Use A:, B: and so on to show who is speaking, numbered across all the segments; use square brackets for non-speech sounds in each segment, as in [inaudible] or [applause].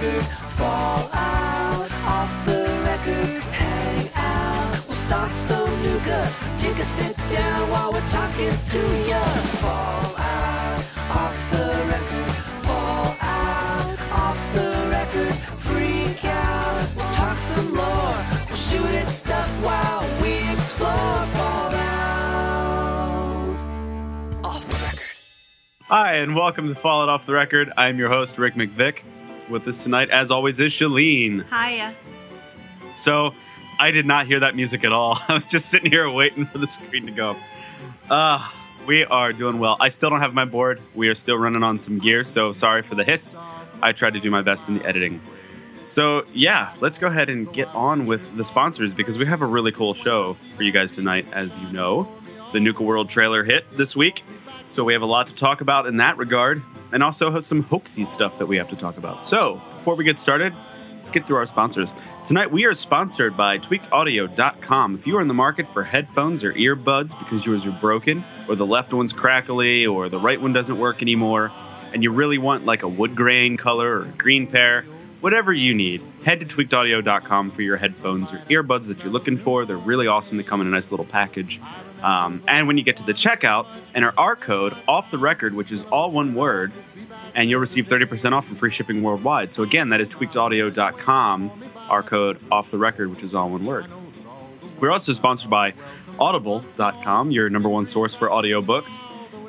A: record. Fall out off the record. Hang out. We'll some. Take a sit down while we're talking to. Fall out off the record. Fall out off the record. Freak out. We'll talk some lore. We'll shoot at stuff while we explore. Fall out off the record.
B: Hi, and welcome to Fallout Off the Record. I'm your host, Rick McVick. With us tonight, as always, is Shalene.
C: Hiya.
B: So, I did not hear that music at all. [laughs] I was just sitting here waiting for the screen to go. Uh, we are doing well. I still don't have my board. We are still running on some gear, so sorry for the hiss. I tried to do my best in the editing. So, yeah, let's go ahead and get on with the sponsors because we have a really cool show for you guys tonight, as you know. The Nuka World trailer hit this week, so we have a lot to talk about in that regard, and also have some hoaxy stuff that we have to talk about. So, before we get started, let's get through our sponsors. Tonight, we are sponsored by tweakedaudio.com. If you are in the market for headphones or earbuds because yours are broken, or the left one's crackly, or the right one doesn't work anymore, and you really want like a wood grain color or green pair, whatever you need, head to tweakedaudio.com for your headphones or earbuds that you're looking for. They're really awesome. They come in a nice little package. Um, and when you get to the checkout, enter our code off the record, which is all one word, and you'll receive 30% off and free shipping worldwide. So again, that is tweakedaudio.com, our code off the record, which is all one word. We're also sponsored by audible.com, your number one source for audiobooks.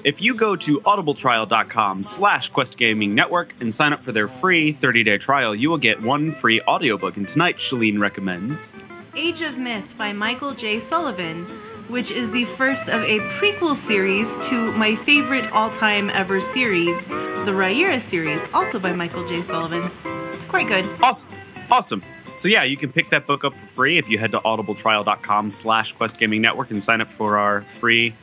B: If you go to audibletrial.com slash Quest and sign up for their free 30-day trial, you will get one free audiobook. And tonight, Shalene recommends...
C: Age of Myth by Michael J. Sullivan, which is the first of a prequel series to my favorite all time ever series, the Riyria series, also by Michael J. Sullivan. It's quite good.
B: Awesome. Awesome. So yeah, you can pick that book up for free if you head to audibletrial.com slash Quest Gaming Network and sign up for our free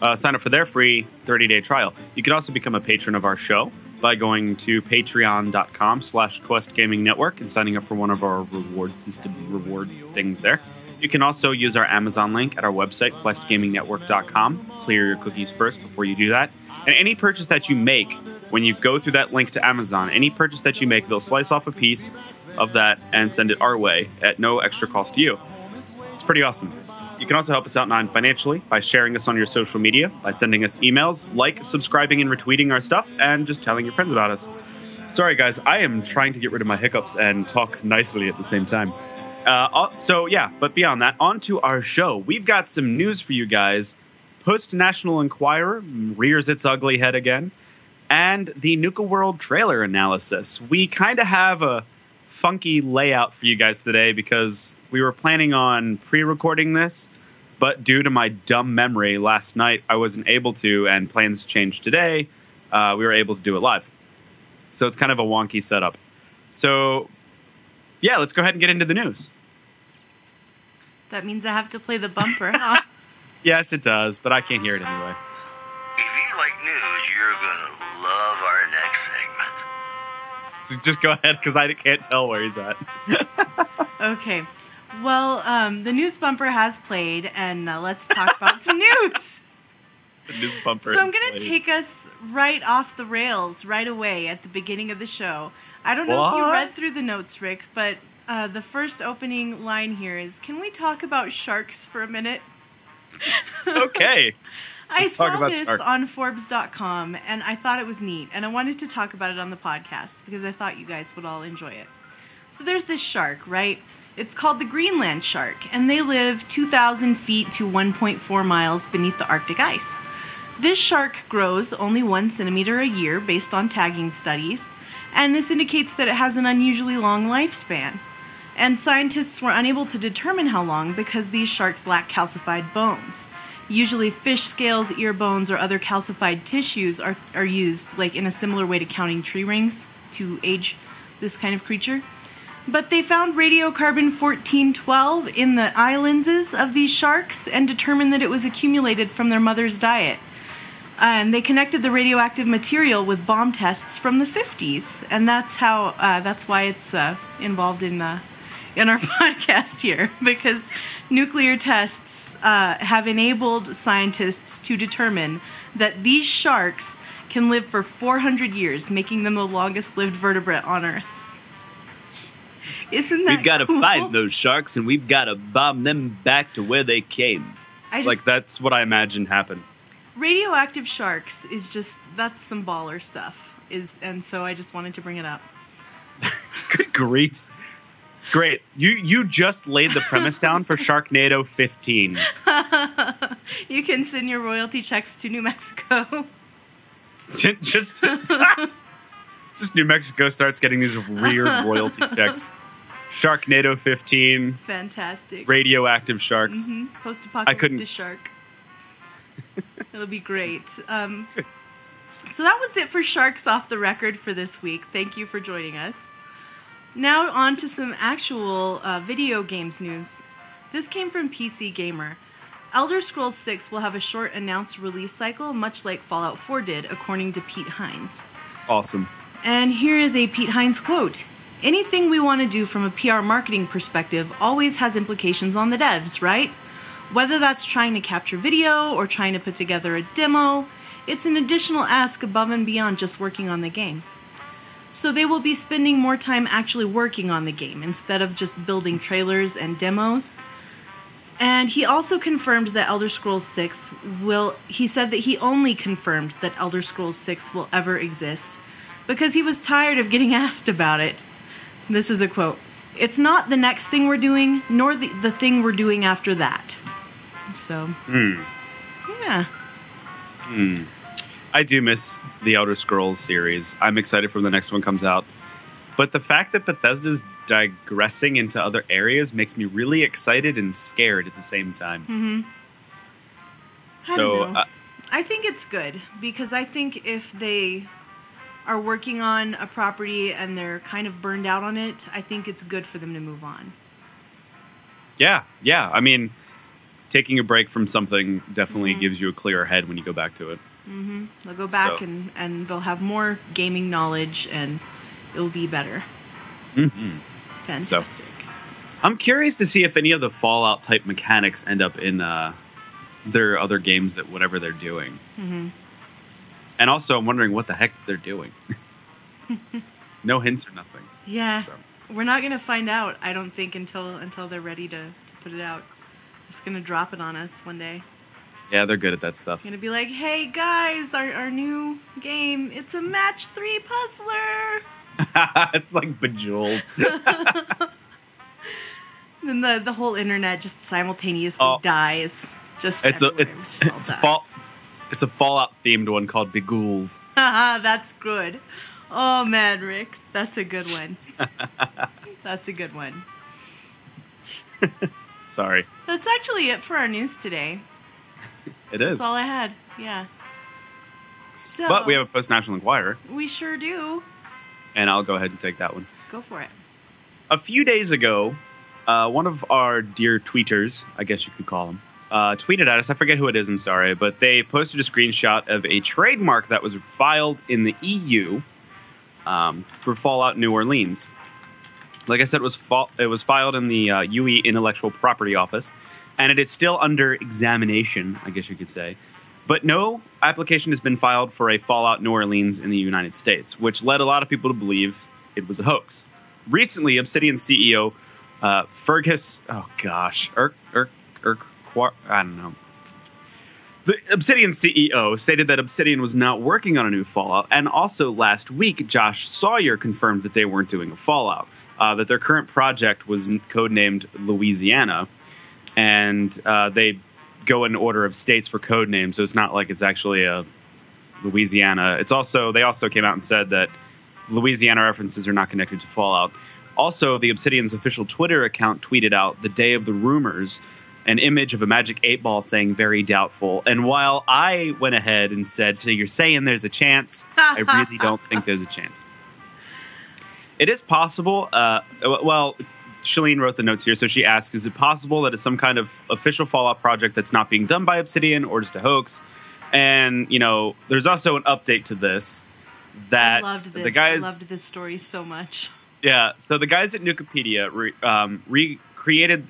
B: uh, sign up for their free 30-day trial. You can also become a patron of our show by going to patreon.com slash quest and signing up for one of our reward system reward things there. You can also use our Amazon link at our website, questgamingnetwork.com. Clear your cookies first before you do that. And any purchase that you make, when you go through that link to Amazon, any purchase that you make, they'll slice off a piece of that and send it our way at no extra cost to you. It's pretty awesome. You can also help us out non-financially by sharing us on your social media, by sending us emails, like, subscribing, and retweeting our stuff, and just telling your friends about us. Sorry, guys, I am trying to get rid of my hiccups and talk nicely at the same time. Uh, so yeah, but beyond that, on to our show. We've got some news for you guys. Post National Enquirer rears its ugly head again, and the Nuka World trailer analysis. We kind of have a funky layout for you guys today because we were planning on pre-recording this, but due to my dumb memory last night, I wasn't able to, and plans changed today. Uh, we were able to do it live, so it's kind of a wonky setup. So, yeah, let's go ahead and get into the news.
C: That means I have to play the bumper, huh? [laughs] [laughs]
B: Yes, it does, but I can't hear it anyway.
D: If you like news, you're gonna love our next segment.
B: So just go ahead because I can't tell where he's at. [laughs]
C: okay. Well, um, the news bumper has played, and uh, let's talk about some news.
B: the news bumper.
C: So I'm going to take us right off the rails right away at the beginning of the show. I don't know if you read through the notes, Rick, but uh, the first opening line here is Can we talk about sharks for a minute? [laughs]
B: okay.
C: I
B: Let's
C: saw this
B: sharks.
C: on Forbes.com and I thought it was neat, and I wanted to talk about it on the podcast because I thought you guys would all enjoy it. So there's this shark, right? It's called the Greenland shark, and they live 2,000 feet to 1.4 miles beneath the Arctic ice. This shark grows only one centimeter a year based on tagging studies, and this indicates that it has an unusually long lifespan. And scientists were unable to determine how long because these sharks lack calcified bones. Usually, fish scales, ear bones, or other calcified tissues are, are used, like in a similar way to counting tree rings, to age this kind of creature. But they found radiocarbon 1412 in the eye lenses of these sharks and determined that it was accumulated from their mother's diet. And they connected the radioactive material with bomb tests from the 50s, and that's how uh, that's why it's uh, involved in uh, in our [laughs] podcast here because nuclear tests uh, have enabled scientists to determine that these sharks can live for 400 years, making them the longest lived vertebrate on Earth. Isn't that
B: We've got to
C: cool?
B: find those sharks and we've got to bomb them back to where they came.
C: Just,
B: Like that's what I imagined happened.
C: Radioactive sharks is just that's some baller stuff. Is and so I just wanted to bring it up. [laughs]
B: Good grief. Great. You you just laid the premise [laughs] down for Sharknado 15. [laughs]
C: You can send your royalty checks to New Mexico.
B: just just New Mexico starts getting these weird royalty checks. Sharknado 15,
C: Fantastic.
B: radioactive sharks.
C: hmm Post-apocalyptic
B: couldn't-
C: shark. [laughs] It'll be great. Um, so that was it for Sharks Off the Record for this week. Thank you for joining us. Now on to some actual uh, video games news. This came from PC Gamer. Elder Scrolls 6 will have a short announced release cycle, much like Fallout 4 did, according to Pete Hines.
B: Awesome.
C: And here is a Pete Hines quote Anything we want to do from a PR marketing perspective always has implications on the devs, right? Whether that's trying to capture video or trying to put together a demo, it's an additional ask above and beyond just working on the game. So they will be spending more time actually working on the game instead of just building trailers and demos. And he also confirmed that Elder Scrolls 6 will. He said that he only confirmed that Elder Scrolls 6 will ever exist because he was tired of getting [laughs] asked about it. This is a quote It's not the next thing we're doing, nor the, the thing we're doing after that. So,
B: Hmm.
C: yeah.
B: Hmm. I do miss the Elder Scrolls series. I'm excited for the next one comes out. But the fact that Bethesda's digressing into other areas makes me really excited and scared at the same time.
C: hmm I
B: so, uh,
C: I think it's good because I think if they are working on a property and they're kind of burned out on it, I think it's good for them to move on.
B: yeah, yeah. I mean, taking a break from something definitely
C: Mhm.
B: gives you a clearer head when you go back to it.
C: hmm They'll go back
B: So-
C: and, and they'll have more gaming knowledge and it'll be better.
B: Mm-hmm.
C: Fantastic.
B: I'm curious to see if any of the Fallout type mechanics end up in uh, their other games that whatever they're doing.
C: hmm
B: And also, I'm wondering what the heck they're doing. [laughs] no hints or nothing.
C: Yeah.
B: So.
C: We're not gonna find out, I don't think, until until they're ready to, to put it out. It's gonna drop it on us one day.
B: Yeah, they're good at that stuff.
C: gonna be like, hey guys, our, our new game, it's a match three puzzler. [laughs]
B: it's like Bejeweled. [laughs]
C: Then the the whole internet just simultaneously
B: Oh.
C: dies. Just
B: It's a it's
C: just
B: it's a fall it's a Fallout themed one called Begooled. [laughs]
C: That's good. Oh man, Rick, that's a good one. that's a good one.
B: Sorry,
C: That's actually it for our news today.
B: it is.
C: That's all I had. Yeah. So,
B: But we have a Post National Enquirer,
C: we sure do.
B: and I'll go ahead and take that one.
C: Go for it.
B: A few days ago, uh, one of our dear tweeters, I guess you could call them, uh, tweeted at us. I forget who it is. I'm sorry, but they posted a screenshot of a trademark that was filed in the EU um, for Fallout New Orleans. Like I said, it was fa- it was filed in the uh, UE Intellectual Property Office, and it is still under examination. I guess you could say. But no application has been filed for a Fallout New Orleans in the United States, which led a lot of people to believe it was a hoax. Recently, Obsidian CEO uh, Feargus, oh gosh, Irk, Irk, Irk, I don't know. The Obsidian CEO stated that Obsidian was not working on a new Fallout, and also last week, Josh Sawyer confirmed that they weren't doing a Fallout. Uh, that their current project was codenamed Louisiana, and uh, they go in order of states for code names, so it's not like it's actually a Louisiana. It's also they also came out and said that Louisiana references are not connected to Fallout. Also, the Obsidian's official Twitter account tweeted out the day of the rumors an image of a magic eight ball saying very doubtful. And while I went ahead and said, So you're saying there's a chance, I [laughs] really don't think there's a chance. It is possible. Uh, well, Shalene wrote the notes here, so she asked, "Is it possible that it's some kind of official Fallout project that's not being done by Obsidian or just a hoax?" And you know, there's also an update to this that
C: this.
B: the guys,
C: I loved this story so much.
B: yeah, so the guys at Nukapedia re, um, recreated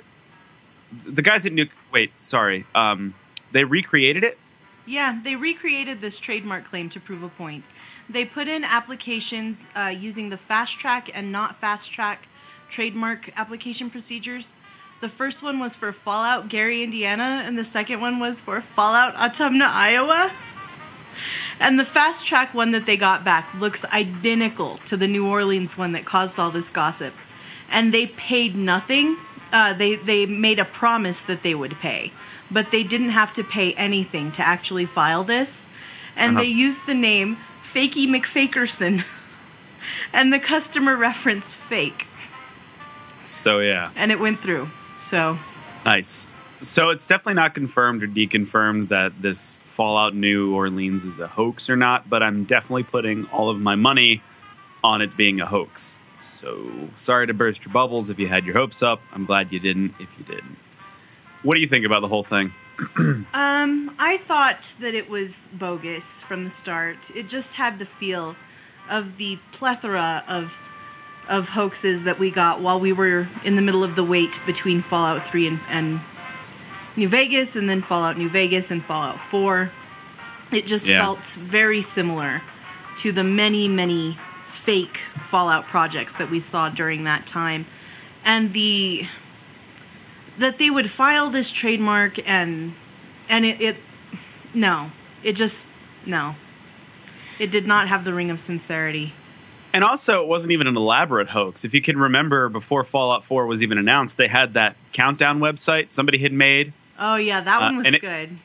B: the guys at Nuke. Wait, sorry, um, they recreated it.
C: Yeah, they recreated this trademark claim to prove a point. They put in applications uh, using the fast track and not fast track trademark application procedures. The first one was for Fallout Gary, Indiana, and the second one was for Fallout Ottumwa, Iowa. And the fast track one that they got back looks identical to the New Orleans one that caused all this gossip. And they paid nothing. Uh, they they made a promise that they would pay, but they didn't have to pay anything to actually file this. And
B: Uh-huh.
C: they used the name Fakey McFakerson, [laughs] and the customer reference fake,
B: So yeah,
C: and it went through. So
B: nice. So it's definitely not confirmed or deconfirmed that this Fallout New Orleans is a hoax or not, but I'm definitely putting all of my money on it being a hoax. So sorry to burst your bubbles if you had your hopes up. I'm glad you didn't if you didn't. What do you think about the whole thing? [clears throat]
C: Um, I thought that it was bogus from the start. It just had the feel of the plethora of of hoaxes that we got while we were in the middle of the wait between Fallout 3 and, and New Vegas, and then Fallout New Vegas and Fallout 4. It just
B: Yeah.
C: felt very similar to the many, many fake Fallout projects that we saw during that time. And the that they would file this trademark and and it, it no. It just no. It did not have the ring of sincerity.
B: And also, it wasn't even an elaborate hoax. If you can remember, before Fallout 4 was even announced, they had that countdown website somebody had made,
C: oh yeah that
B: Uh,
C: one was
B: and it-
C: good.
B: and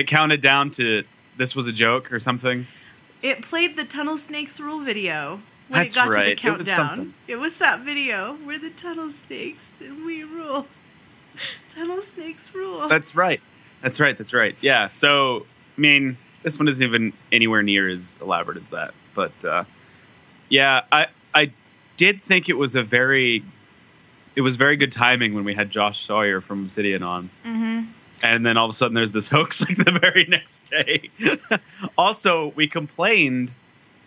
B: it counted down to this was a joke or something.
C: it played the tunnel snakes rule video when
B: That's
C: it got
B: right.
C: to the countdown
B: It was
C: it was that video where the tunnel snakes and we rule [laughs] tunnel snakes rule
B: That's right. That's right. That's right. Yeah. So, I mean, this one isn't even anywhere near as elaborate as that. But uh, yeah, I I did think it was a very it was very good timing when we had Josh Sawyer from Obsidian on.
C: hmm
B: and then all of a sudden there's this hoax [laughs] like the very next day. [laughs] also, we complained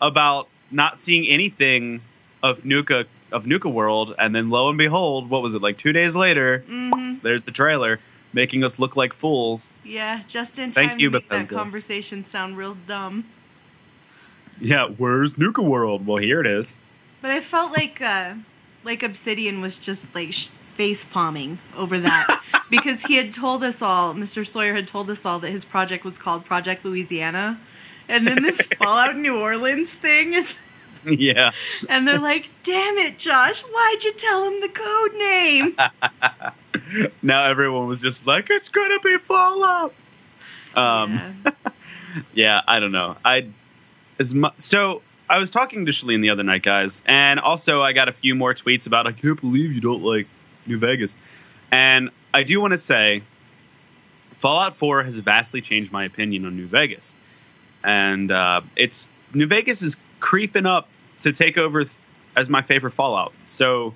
B: about not seeing anything of Nuka of Nuka World, and then lo and behold, what was it like two days later?
C: hmm
B: There's the trailer, making us look like fools.
C: yeah just in
B: Thank
C: time
B: you,
C: to make that conversation sound real dumb
B: Yeah, where's Nuka World? Well, here it is.
C: But I felt like uh, like Obsidian was just like sh- face palming over that [laughs] because he had told us all, Mr. Sawyer had told us all that his project was called Project Louisiana, and then this [laughs] Fallout New Orleans thing is, [laughs]
B: yeah,
C: and they're like, "Damn it, Josh! Why'd you tell him the code name?" [laughs]
B: now everyone was just like, it's gonna be Fallout. Um,
C: Yeah. [laughs]
B: yeah, I don't know. I as mu- so I was talking to Shalene the other night, guys, and also I got a few more tweets about I can't believe you don't like New Vegas, and I do want to say Fallout 4 has vastly changed my opinion on New Vegas, and uh, it's New Vegas is creeping up to take over as my favorite Fallout. So.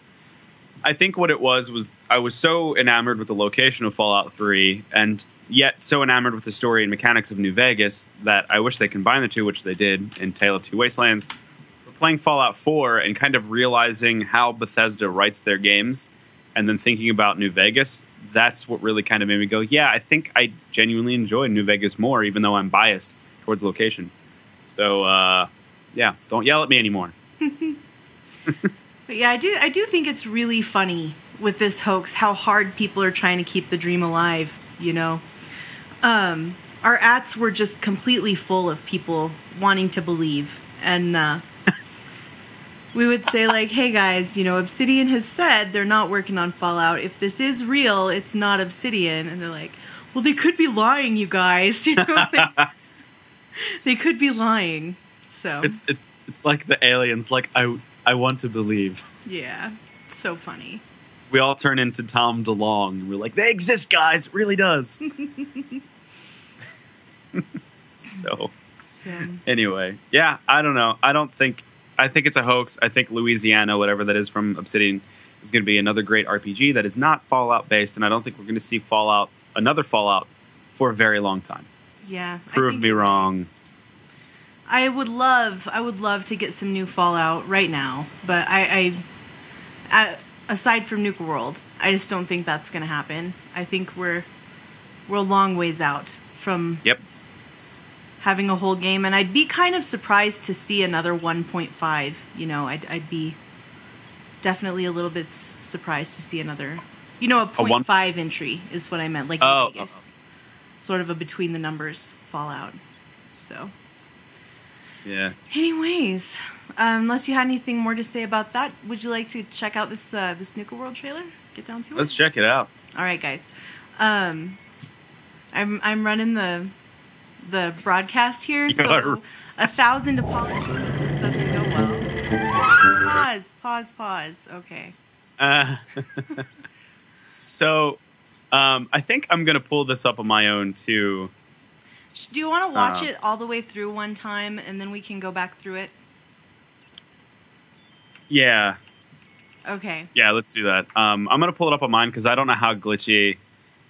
B: I think what it was was I was so enamored with the location of Fallout 3 and yet so enamored with the story and mechanics of New Vegas that I wish they combined the two, which they did in Tale of Two Wastelands. But playing Fallout 4 and kind of realizing how Bethesda writes their games and then thinking about New Vegas, that's what really kind of made me go, yeah, I think I genuinely enjoy New Vegas more, even though I'm biased towards location. So, uh, yeah, don't yell at me anymore.
C: But yeah, I do I do think it's really funny with this hoax how hard people are trying to keep the dream alive, you know. Um our ats were just completely full of people wanting to believe and uh we would say like, "Hey guys, you know, Obsidian has said they're not working on Fallout. If this is real, it's not Obsidian." And they're like, "Well, they could be lying, you guys." [laughs] You know, they, they could be lying. So,
B: It's it's it's like the aliens. Like I I want to believe.
C: yeah. So funny.
B: We all turn into Tom DeLonge, and we're like, they exist, guys. It really does. [laughs] so
C: So,
B: anyway, yeah, I don't know. I don't think. I think it's a hoax. I think Louisiana, whatever that is from Obsidian, is going to be another great RPG that is not Fallout based, and I don't think we're going to see Fallout, another Fallout, for a very long time.
C: yeah.
B: Prove me wrong.
C: I would love, I would love to get some new Fallout right now, but I, I, I aside from Nuka World, I just don't think that's going to happen. I think we're, we're a long ways out from
B: Yep.
C: having a whole game, and I'd be kind of surprised to see another 1.5. You know, I'd, I'd be definitely a little bit surprised to see another. You know, a
B: A one-
C: 0.5 entry is what I meant, like
B: Oh,
C: Vegas. Uh-huh. Sort of a between the numbers fallout. So,
B: Yeah.
C: anyways, um, unless you had anything more to say about that, would you like to check out this uh, this Nuka World trailer? Get down to it.
B: Let's check it out.
C: All right, guys. Um, I'm I'm running the the broadcast here, so a thousand apologies if this doesn't go well. Pause, pause, pause. Okay.
B: Uh, [laughs] so, um, I think I'm gonna pull this up on my own too.
C: Do you want to watch
B: Uh.
C: it all the way through one time, and then we can go back through it?
B: Yeah,
C: Okay.
B: yeah. Let's do that. Um, I'm gonna pull it up on mine because I don't know how glitchy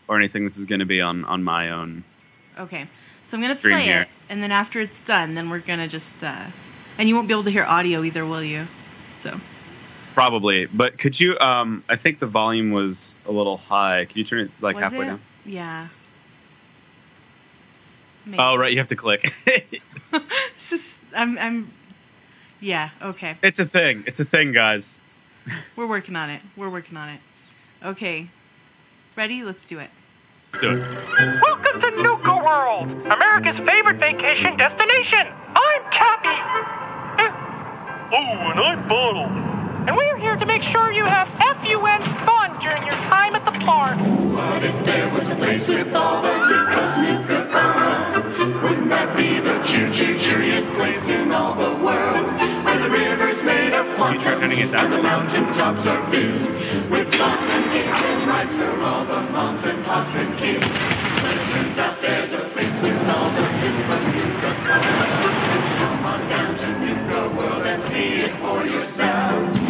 B: or anything this is gonna be on on my own.
C: Okay. So I'm gonna play
B: here.
C: it, and then after it's done, then we're gonna just uh, and you won't be able to hear audio either, will you? So
B: Probably, but could you? Um, I think the volume was a little high. Can you turn it like
C: was
B: halfway
C: it?
B: down?
C: Yeah. Maybe.
B: Oh, right. You have to click. [laughs] [laughs]
C: This is, I'm, I'm, yeah, okay.
B: it's a thing. It's a thing, guys.
C: We're working on it. We're working on it. Okay. Ready? Let's do it.
B: Let's do it.
E: Welcome to Nuka World, America's favorite vacation destination. I'm Cappy. Eh, Oh, and I'm Bottle. And we're here to make sure you have FUN fun during your time at the park.
F: But if there was a place with all the Zuka Nuka Wouldn't that be the cheer, cheeriest place in all the world? Where the river's made of quantum
B: turning it down.
F: and the mountain tops are fizz with fun and games and rides for all the moms and pops and kids. But it turns out there's a place with all the Zuka Nuka Cola. Come on down to Nuka World and see it for yourself.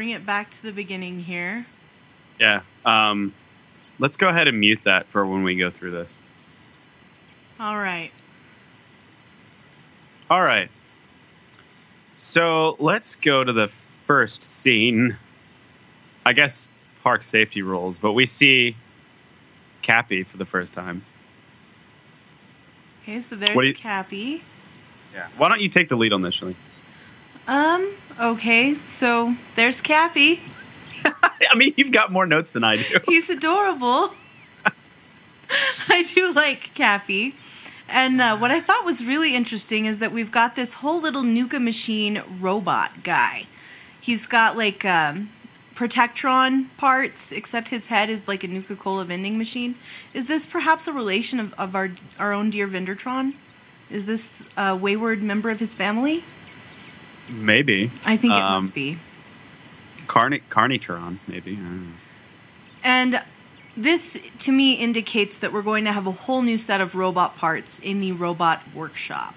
C: Bring it back to the beginning here.
B: Yeah. Um, let's go ahead and mute that for when we go through this.
C: All right.
B: All right. So let's go to the first scene. I guess park safety rules, but we see Cappy for the first time.
C: Okay, so there's
B: you-
C: Cappy.
B: Yeah. Why don't you take the lead on this, Shirley?
C: Um, okay, so there's Cappy. [laughs]
B: I mean, you've got more notes than I do. [laughs]
C: He's adorable. [laughs] I do like Cappy. And uh, what I thought was really interesting is that we've got this whole little Nuka machine robot guy. He's got like um, Protectron parts, except his head is like a Nuka Cola vending machine. Is this perhaps a relation of, of our our own dear Vendertron? Is this a wayward member of his family?
B: Maybe.
C: I think it
B: Um,
C: must be.
B: Carni- Carnitron, maybe. I don't know.
C: And this, to me, indicates that we're going to have a whole new set of robot parts in the robot workshop.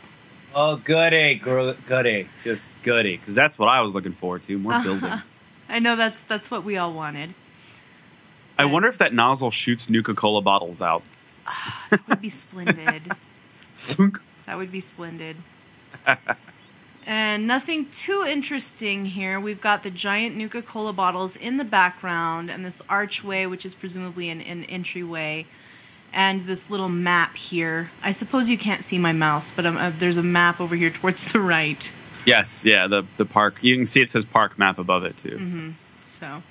B: Oh, goody, gr- goody, just goody, because that's what I was looking forward to. More building.
C: I know that's that's what we all wanted.
B: I wonder if that nozzle shoots Nuka Cola bottles out.
C: That would be splendid. [laughs] that would be splendid. [laughs] and nothing too interesting here. We've got the giant Nuka Cola bottles in the background, and this archway, which is presumably an, an entryway, and this little map here. I suppose you can't see my mouse, but um, uh, there's a map over here towards the right.
B: Yes, yeah, the the park. You can see it says park map above it too.
C: Mm-hmm. So.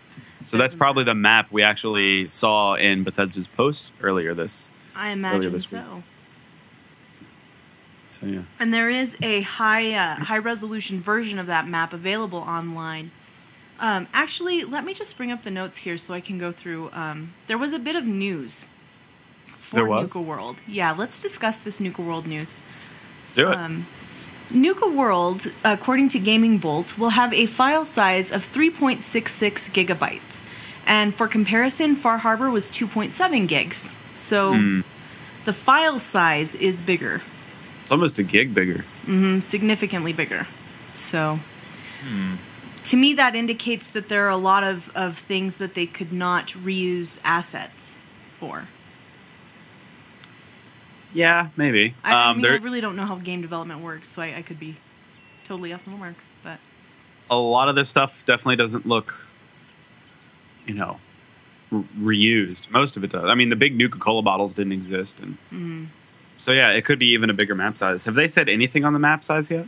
B: So that's probably the map we actually saw in Bethesda's post earlier this.
C: I imagine
B: this week.
C: So.
B: Yeah.
C: And there is a high uh, high resolution version of that map available online. Um, actually, let me just bring up the notes here so I can go through. Um, there was a bit of news for
B: There was?
C: Nuka World. Yeah, let's discuss this Nuka World news.
B: Do it.
C: Um, Nuka World, according to Gaming Bolt, will have a file size of 3.66 gigabytes. And for comparison, Far Harbor was 2.7 gigs. So
B: Hmm.
C: the file size is bigger,
B: almost a gig bigger.
C: Mm-hmm, significantly bigger. So to me, that indicates that there are a lot of, of things that they could not reuse assets for.
B: Yeah, maybe.
C: I, I
B: um,
C: mean, I really don't know how game development works, so I, I could be totally off the mark. But
B: a lot of this stuff definitely doesn't look, you know, re- reused. Most of it does. I mean, the big Nuka Cola bottles didn't exist, and
C: Mm-hmm.
B: So yeah, it could be even a bigger map size. Have they said anything on the map size yet?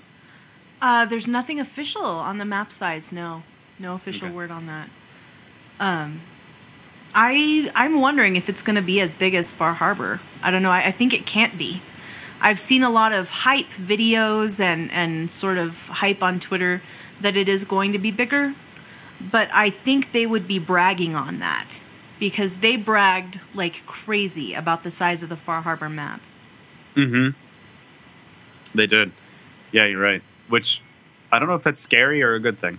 C: uh, there's nothing official on the map size. No, no official
B: Okay.
C: word on that. Um, I I'm wondering if it's going to be as big as Far Harbor. I don't know. I, I think it can't be. I've seen a lot of hype videos and and sort of hype on Twitter that it is going to be bigger, but I think they would be bragging on that because they bragged like crazy about the size of the Far Harbor map.
B: Mm-hmm. They did. Yeah, you're right. Which I don't know if that's scary or a good thing.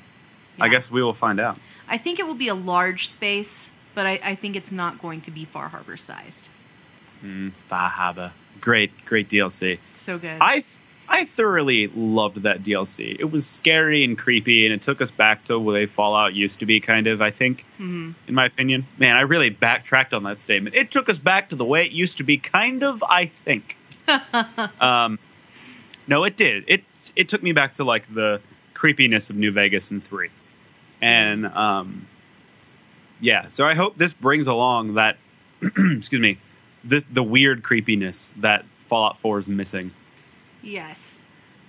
B: I guess we will find out.
C: I think it will be a large space, but I, I think it's not going to be Far Harbor sized.
B: Mm, Bahaba. Great, great DLC.
C: So good.
B: I I thoroughly loved that DLC. It was scary and creepy, and it took us back to the way Fallout used to be, kind of. I think,
C: Mhm.
B: in my opinion. Man, I really backtracked on that statement. It took us back to the way it used to be, kind of. I think. [laughs] um, no, it did. It it took me back to like the creepiness of New Vegas in three, and um, yeah. So I hope this brings along that. [clears throat] excuse me. This the weird creepiness that Fallout Four is missing.
C: Yes.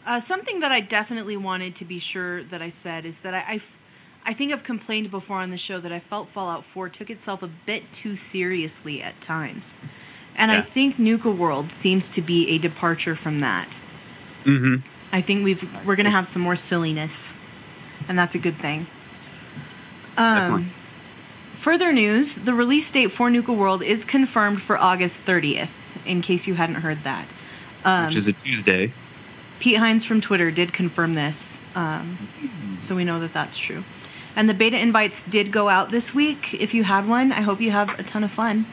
C: Uh, something that I definitely wanted to be sure that I said is that I, I think I've complained before on the show that I felt Fallout 4 took itself a bit too seriously at times. And I think Nuka World seems to be a departure from that.
B: Mm-hmm.
C: I think we've we're going to have some more silliness, and that's a good thing.
B: Definitely.
C: Um, further news: the release date for Nuka World is confirmed for August 30th. In case you hadn't heard that, um,
B: Which is a Tuesday.
C: Pete Hines from Twitter did confirm this, um, so we know that that's true. And the beta invites did go out this week. If you had one, I hope you have a ton of fun.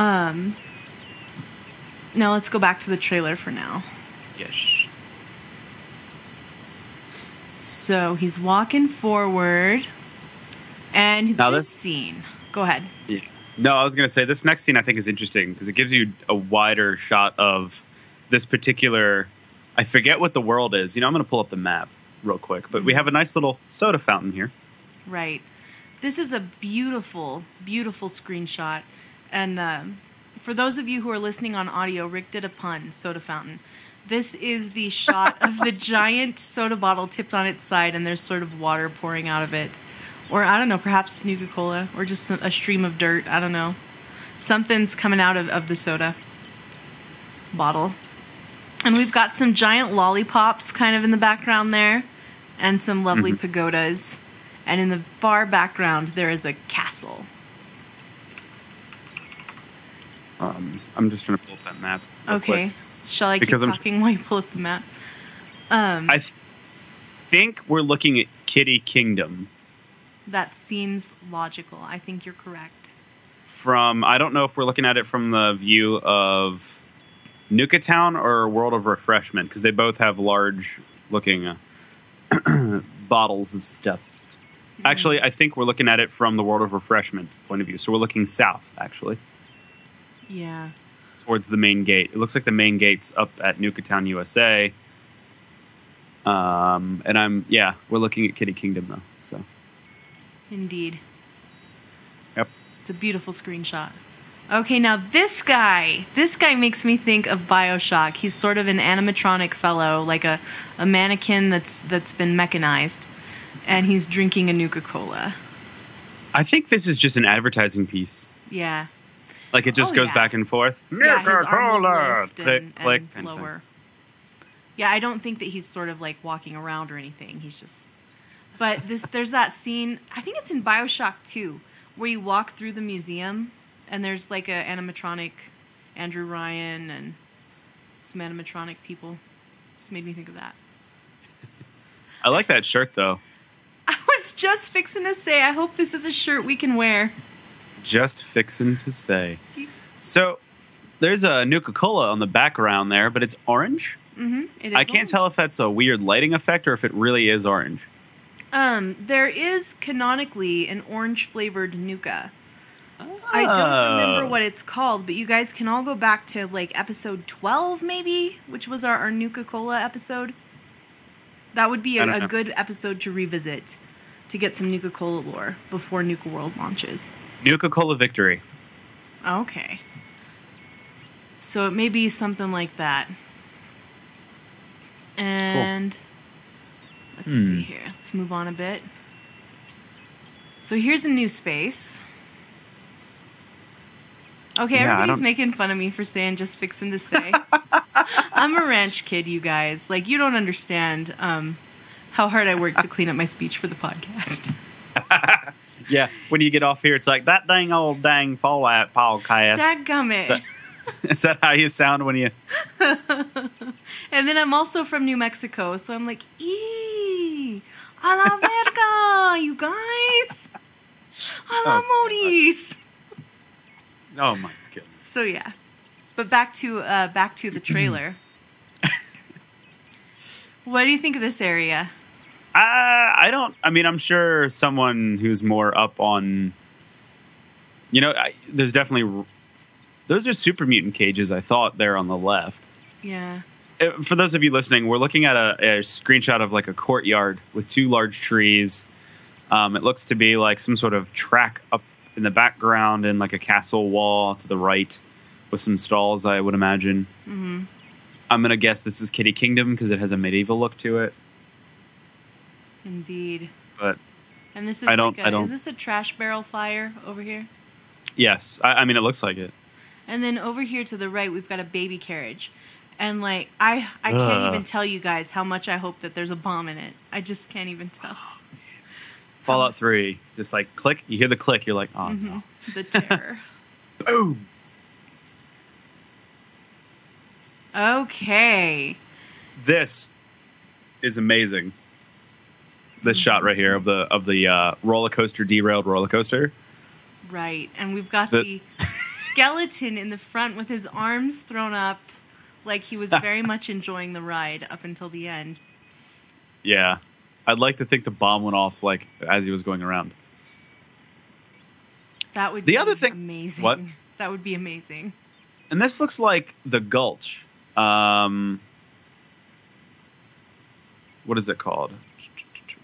C: Um, now let's go back to the trailer for now.
B: Yes.
C: So he's walking forward, and
B: Now
C: this
B: this-
C: scene. Go ahead.
B: Yeah. No, I was going to say this next scene I think is interesting because it gives you a wider shot of this particular. I forget what the world is. You know, I'm going to pull up the map real quick, but we have a nice little soda fountain here.
C: Right. This is a beautiful, beautiful screenshot. And um, for those of you who are listening on audio, Rick did a pun, soda fountain. This is the shot of the [laughs] giant soda bottle tipped on its side, and there's sort of water pouring out of it. Or, I don't know, perhaps Nuka Cola, or just a a stream of dirt. I don't know. Something's coming out of, of the soda bottle. And we've got some giant lollipops kind of in the background there, and some lovely pagodas. And in the far background, there is a castle.
B: Um, I'm just trying to pull up that map.
C: Okay.
B: quick.
C: Shall I keep
B: Because I'm-
C: talking while you pull up the map? Um,
B: I th- think we're looking at Kitty Kingdom
C: that seems logical. I think you're correct.
B: from. I don't know if we're looking at it from the view of Nuka Town or World of Refreshment because they both have large looking uh, [clears throat] bottles of stuffs. Actually, I think we're looking at it from the World of Refreshment point of view. So we're looking south, actually,
C: Yeah.
B: towards the main gate. It looks like the main gate's up at Nuka Town, USA. Um, and I'm yeah, we're looking at Kitty Kingdom though. So
C: Indeed.
B: Yep.
C: It's a beautiful screenshot. Okay, now this guy, this guy makes me think of BioShock. He's sort of an animatronic fellow, like a, a mannequin that's that's been mechanized, and he's drinking a Nuka Cola.
B: I think this is just an advertising piece.
C: Yeah.
B: Like it just
C: Oh,
B: goes
C: yeah.
B: back and forth.
C: yeah, his
B: Nuka
C: arm will lift and,
B: Click, click, kind of thing.
C: lower. Yeah, I don't think that he's sort of like walking around or anything. He's just. But this, there's that scene. I think it's in Bioshock 2, where you walk through the museum, and there's like a animatronic Andrew Ryan and some animatronic people. Just made me think of that.
B: I like that shirt though. [laughs]
C: I was just fixing to say, I hope this is a shirt we can wear.
B: Just fixin' to say. So there's a Nuka Cola on the background there, but it's orange.
C: Mm-hmm. It
B: I can't
C: orange.
B: tell if that's a weird lighting effect or if it really is orange.
C: Um, there is canonically an orange flavored Nuka. I don't remember
B: Oh.
C: what it's called, but you guys can all go back to like episode 12, maybe, which was our, our Nuka Cola episode. That would be a, a good episode to revisit to get some Nuka Cola lore before Nuka World launches.
B: Nuka Cola Victory.
C: Okay. So it may be something like that. And let's
B: Hmm.
C: see here. Let's move on a bit. So here's a new space. Okay,
B: Yeah,
C: everybody's making fun of me for saying just fixing to say. [laughs] I'm a ranch kid, you guys. Like you don't understand um, how hard I work to clean up my speech for the podcast. [laughs]
B: Yeah, when you get off here, it's like that dang old dang Fallout podcast.
C: Dadgummit.
B: Is that [laughs] how you sound when you? [laughs]
C: And then I'm also from New Mexico, so I'm like, ee, a la [laughs] verga, you guys. A la
B: Oh,
C: modis.
B: Oh my goodness.
C: So yeah, but back to uh, back to the [clears throat] trailer. what do you think of this area?
B: Uh, I don't. I mean, I'm sure someone who's more up on. You know, I, there's definitely. Those are super mutant cages. I thought there on the left.
C: Yeah,
B: Uh, For those of you listening, we're looking at a, a screenshot of like a courtyard with two large trees. Um, it looks to be like some sort of track up in the background and like a castle wall to the right with some stalls. I would imagine.
C: hmm
B: I'm gonna guess this is Kitty Kingdom because it has a medieval look to it.
C: Indeed.
B: But
C: And this is
B: I don't-
C: like a,
B: I don't-
C: is this a trash barrel fire over here?
B: yes, I, I mean it looks like it.
C: And then over here to the right, we've got a baby carriage. And like I I can't even tell you guys how much I hope that there's a bomb in it. I just can't even tell.
B: Fallout Three, just like click, you hear the click, you're like, oh no,
C: Mhm. The [laughs] terror.
B: boom.
C: okay.
B: This is amazing. This shot right here of the of the uh, roller coaster derailed roller coaster.
C: Right. And we've got
B: The-
C: the skeleton in the front with his arms thrown up like he was [laughs] very much enjoying the ride up until the end.
B: Yeah, I'd like to think the bomb went off like as he was going around.
C: That would
B: The
C: be
B: other thing-
C: amazing.
B: what?
C: That would be amazing.
B: And this looks like the Gulch. Um, what is it called?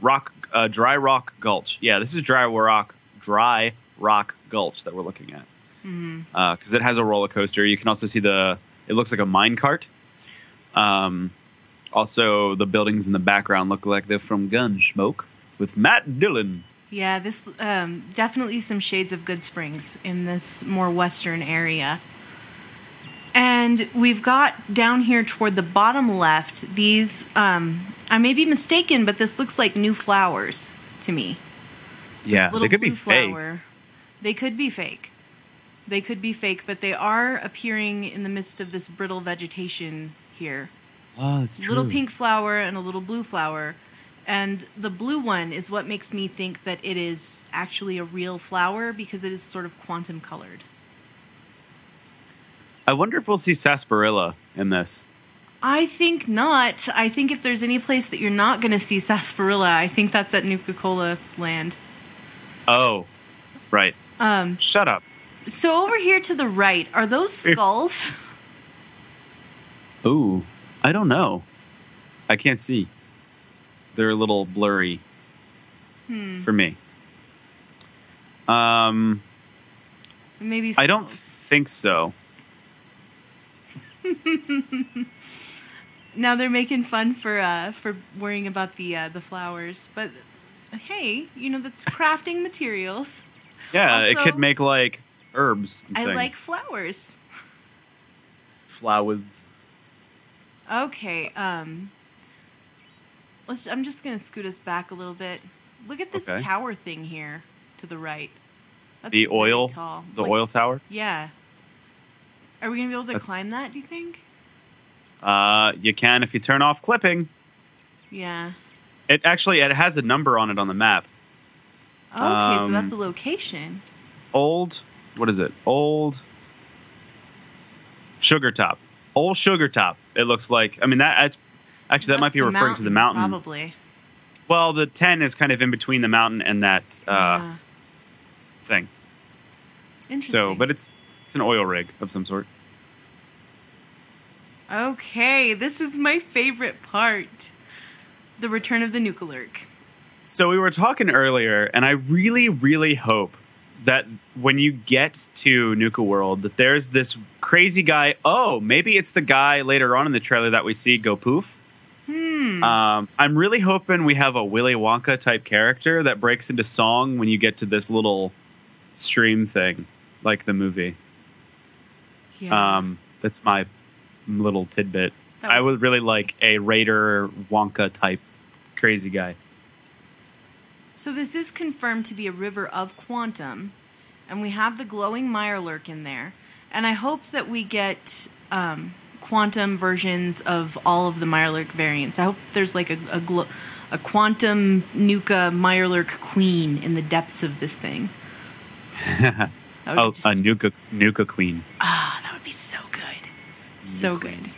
B: Rock, uh, Dry Rock Gulch. Yeah, this is Dry Rock, Dry Rock Gulch that we're looking at because it has a roller coaster. You can also see the. It looks like a mine cart. Um, also, the buildings in the background look like they're from Gunsmoke with Matt Dillon.
C: Yeah, this um, definitely some shades of Goodsprings in this more western area. And we've got down here toward the bottom left these. Um, I may be mistaken, but this looks like new flowers to me.
B: Yeah,
C: little
B: they could be
C: blue
B: fake.
C: flower. They could be fake. They could be fake, but they are appearing in the midst of this brittle vegetation here.
B: Oh, that's
C: Little pink flower and a little blue flower. And the blue one is what makes me think that it is actually a real flower because it is sort of quantum colored.
B: I wonder if we'll see sarsaparilla in this.
C: I think not. I think if there's any place that you're not going to see sarsaparilla, I think that's at Nuka Cola land.
B: Oh, right.
C: Um,
B: Shut up.
C: so over here to the right, are those skulls?
B: Ooh, I don't know. I can't see. They're a little blurry
C: Hmm.
B: for me. Um,
C: Maybe
B: I don't think so. [laughs]
C: now they're making fun for uh, for worrying about the uh, the flowers, but hey, you know that's crafting materials.
B: Yeah, it could make like herbs.
C: I
B: things.
C: like flowers.
B: flowers.
C: Okay, um, let's. I'm just gonna scoot us back a little bit. Look at this
B: Okay.
C: tower thing here to the right. That's
B: the oil,
C: tall.
B: the
C: Like-
B: oil tower.
C: Yeah. Are we gonna be able to
B: That's-
C: climb that? Do you think?
B: Uh, you can if you turn off clipping.
C: Yeah.
B: It actually it has a number on it on the map.
C: Okay, so
B: Um,
C: that's a location.
B: Old, what is it? Old Sugar Top. Old Sugar Top. It looks like. I mean that that's actually that might be referring to the mountain.
C: Probably.
B: Well, the ten is kind of in between the mountain and that uh,
C: yeah.
B: thing.
C: Interesting.
B: So, but it's it's an oil rig of some sort.
C: Okay, this is my favorite part. The return of the Nukalurk.
B: So we were talking earlier, and I really, really hope that when you get to Nuka World, that there's this crazy guy. Oh, maybe it's the guy later on in the trailer that we see go poof.
C: Hmm.
B: Um, I'm really hoping we have a Willy Wonka type character that breaks into song when you get to this little stream thing, like the movie.
C: yeah.
B: Um, that's my little tidbit.
C: That
B: I
C: would-
B: would really like a Raider Wonka type crazy guy.
C: So this is confirmed to be a river of quantum, and we have the glowing Mirelurk in there. And I hope that we get um, quantum versions of all of the Mirelurk variants. I hope there's like a a, glo- a quantum Nuka Mirelurk queen in the depths of this thing. [laughs]
B: Oh,
C: just-
B: a Nuka Nuka Queen.
C: Ah, that would be so good. So good.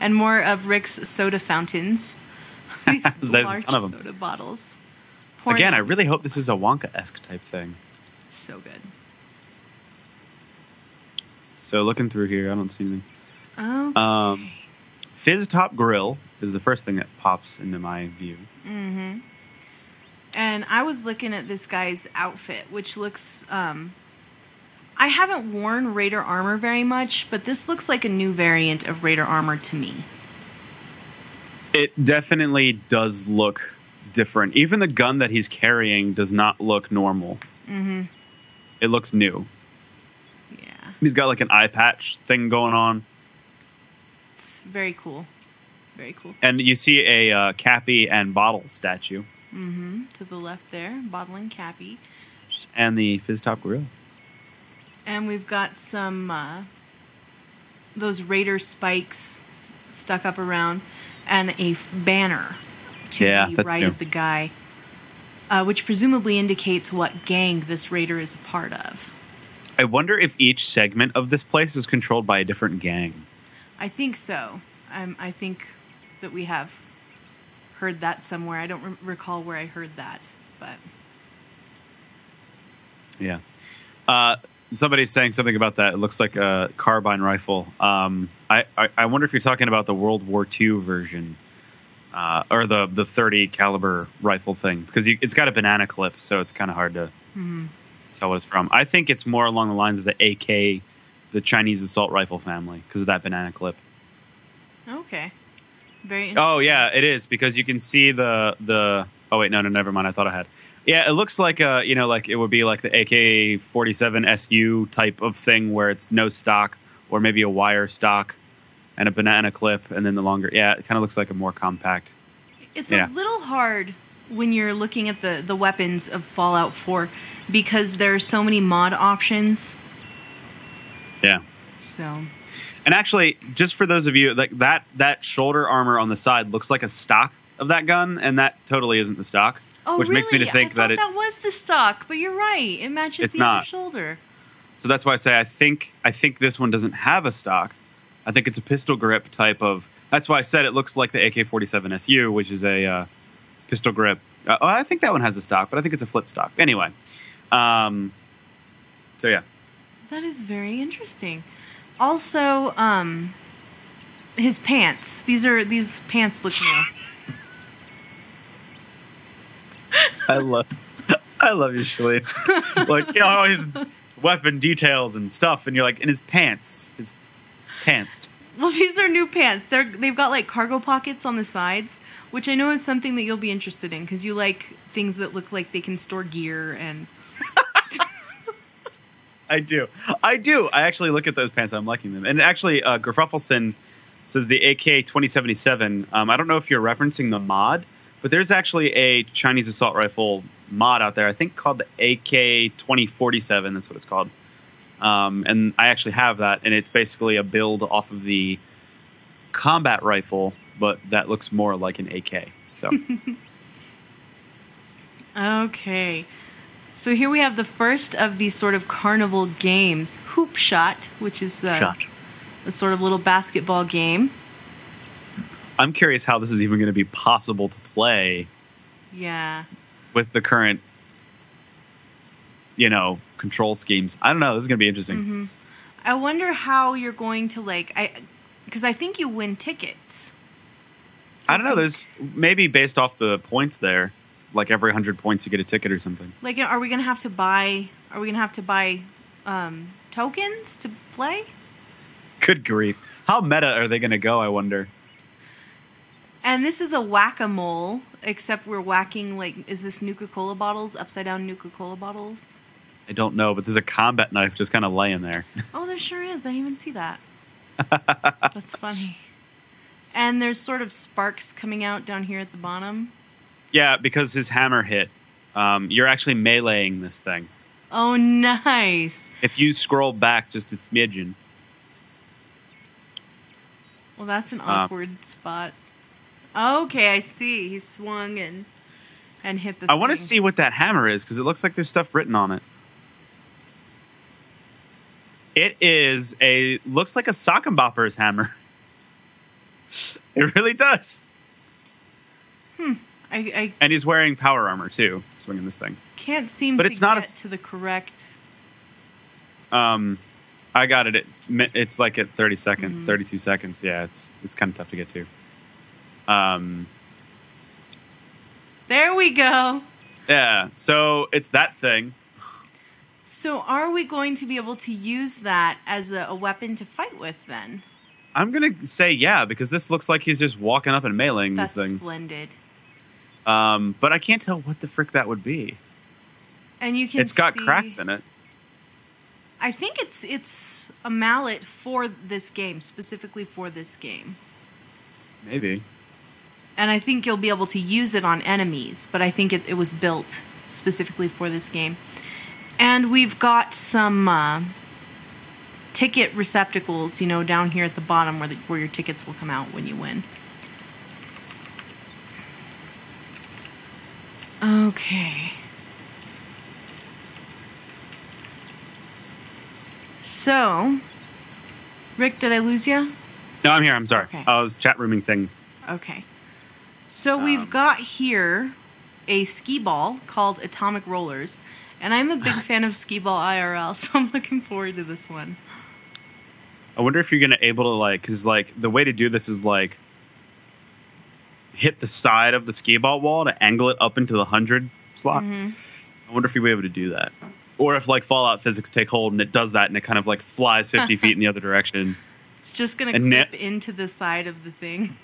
C: And more of Rick's soda fountains. [laughs] These
B: There's a
C: large
B: ton of 'em.
C: soda bottles.
B: Again, I really hope this is a Wonka esque type thing.
C: So good.
B: So looking through here, I don't see anything.
C: Okay.
B: Um, Fizz Top Grill is the first thing that pops into my view.
C: mm-hmm. And I was looking at this guy's outfit, which looks. Um, I haven't worn Raider armor very much, but this looks like a new variant of Raider armor to me.
B: It definitely does look different. Even the gun that he's carrying does not look normal.
C: Mm-hmm.
B: It looks new.
C: Yeah.
B: He's got like an eye patch thing going on,
C: It's very cool. Very cool.
B: and you see a uh, Cappy and Bottle statue,
C: Mm-hmm. To the left there, bottling Cappy.
B: and the Fizz Top Grill.
C: And we've got some uh, those Raider spikes stuck up around, and a f- banner to
B: Yeah,
C: the right
B: new.
C: of the guy, uh, which presumably indicates what gang this Raider is a part of.
B: I wonder if each segment of this place is controlled by a different gang.
C: I think so. Um, I think that we have heard that somewhere. I don't re- recall where I heard that, but
B: Yeah. Uh, somebody's saying something about that. It looks like a carbine rifle. Um, I, I, I wonder if you're talking about the World War II version, uh, or the the 30 caliber rifle thing, because you, it's got a banana clip, so it's kind of hard to tell what it's from. I think it's more along the lines of the AK, the Chinese assault rifle family, because of that banana clip.
C: okay. Very.
B: Oh yeah, it is because you can see the the. Oh wait, no, no, never mind. I thought I had. Yeah, it looks like a you know like it would be like the AK forty seven SU type of thing where it's no stock or maybe a wire stock and a banana clip and then the longer. Yeah, it kind of looks like a more compact.
C: It's
B: Yeah.
C: a little hard when you're looking at the, the weapons of Fallout 4 because there are so many mod options.
B: Yeah.
C: So,
B: And actually, just for those of you like that that shoulder armor on the side looks like a stock of that gun, and that totally isn't the stock.
C: Oh
B: which
C: really?
B: makes me to think
C: I
B: that it.
C: that was the stock, but you're right. It matches
B: It's
C: the other
B: not.
C: shoulder.
B: So that's why I say I think I think this one doesn't have a stock. I think it's a pistol grip type of. That's why I said it looks like the AK-47 SU, which is a uh, pistol grip. Uh, oh, I think that one has a stock, but I think it's a flip stock. Anyway, um, so yeah,
C: That is very interesting. Also, um, his pants. These are these pants look new. [laughs]
B: I love I love you, Shalene. like you know, all his weapon details and stuff, and you're like in his pants, his pants.
C: Well, these are new pants. They're they've got like cargo pockets on the sides, which I know is something that you'll be interested in because you like things that look like they can store gear and [laughs]
B: I do. I do. I actually look at those pants. I'm liking them. And actually, uh, Grafuffelson says the AK 2077. Um, I don't know if you're referencing the mod, but there's actually a Chinese assault rifle mod out there, I think called the AK twenty forty seven. That's what it's called. Um, and I actually have that, and it's basically a build off of the combat rifle, but that looks more like an AK. So [laughs]
C: Okay. So here we have the first of these sort of carnival games, Hoop Shot, which is uh,
B: shot.
C: a sort of little basketball game.
B: I'm curious how this is even going to be possible to play
C: Yeah.
B: with the current, you know, control schemes. I don't know. This is going to be interesting.
C: Mm-hmm. I wonder how you're going to like I because I think you win tickets. So
B: I don't know. There's maybe based off the points there, like every hundred points you get a ticket or something.
C: like are we going to have to buy are we going to have to buy um tokens to play?
B: Good grief! How meta are they going to go? I wonder.
C: And this is a whack-a-mole, except we're whacking like is this Nuka-Cola bottles, upside down Nuka-Cola bottles?
B: I don't know, but there's a combat knife just kind of laying there. [laughs]
C: Oh, there sure is. I didn't even see that. [laughs] That's funny. And there's sort of sparks coming out down here at the bottom.
B: yeah, because his hammer hit. Um, you're actually meleeing this thing.
C: Oh, nice.
B: If you scroll back just a smidgen,
C: Well, that's an
B: Uh,
C: awkward spot. Okay, I see. He swung and and hit the.
B: I want to see what that hammer is because it looks like there's stuff written on it. It is a looks like a sock and bopper's hammer. [laughs] It really does,
C: I, I
B: and he's wearing power armor too, swinging this thing.
C: can't seem
B: But
C: to
B: it's not a
C: get to the correct.
B: Um, I got it. At, it's like at 30 seconds,
C: Mhm.
B: 32 seconds. Yeah, it's it's kind of tough to get to. Um,
C: There we go.
B: yeah. So it's that thing.
C: So, are we going to be able to use that as a, a weapon to fight with then?
B: I'm gonna say yeah because this looks like he's just walking up and mailing
C: That's
B: these things.
C: splendid.
B: Um, but I can't tell what the frick that would be.
C: And you can
B: It's got
C: see-
B: cracks in it.
C: I think it's it's a mallet for this game, specifically for this game.
B: Maybe.
C: And I think you'll be able to use it on enemies, but I think it, it was built specifically for this game. And we've got some uh, ticket receptacles, you know, down here at the bottom where, the, where your tickets will come out when you win. Okay. So, Rick, did I lose you?
B: No, I'm here. I'm sorry.
C: Okay.
B: I was chat rooming things.
C: Okay. So we've
B: Um,
C: got here a skee ball called Atomic Rollers, and I'm a big [laughs] fan of skee ball IRL, so I'm looking forward to this one.
B: I wonder if you're gonna able to like, cause like the way to do this is like hit the side of the skee ball wall to angle it up into the hundred slot.
C: Mhm.
B: I wonder if you'll be able to do that, or if like Fallout physics take hold and it does that and it kind of like flies 50 [laughs] feet in the other direction.
C: It's just gonna
B: And
C: clip
B: na-
C: into the side of the thing.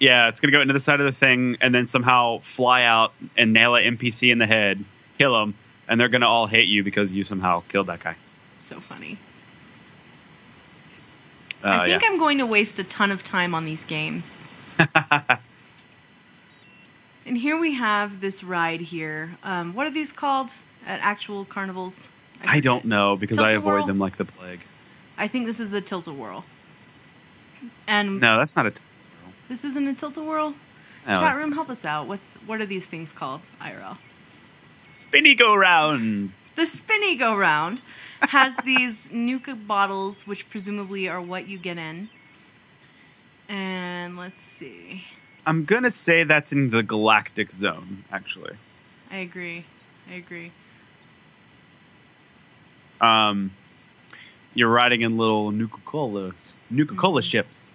B: Yeah, it's gonna go into the side of the thing and then somehow fly out and nail an NPC in the head, kill him, and they're gonna all hate you because you somehow killed that guy.
C: So funny.
B: Uh,
C: I think
B: yeah.
C: I'm going to waste a ton of time on these games. [laughs] and here we have this ride here. Um, what are these called at actual carnivals?
B: I don't know because I avoid them like the plague.
C: I think this is the tilt-a-whirl. And
B: No, that's not a.
C: this isn't a tilt-a-whirl?
B: No,
C: Chat room, help us out. What's what are these things called? IRL.
B: Spinny go rounds.
C: The spinny go round has [laughs] these Nuka bottles, which presumably are what you get in. And let's see.
B: I'm gonna say that's in the galactic zone. Actually,
C: I agree. I agree.
B: um, you're riding in little Nuka Colas, Nuka Cola
C: Mhm.
B: ships.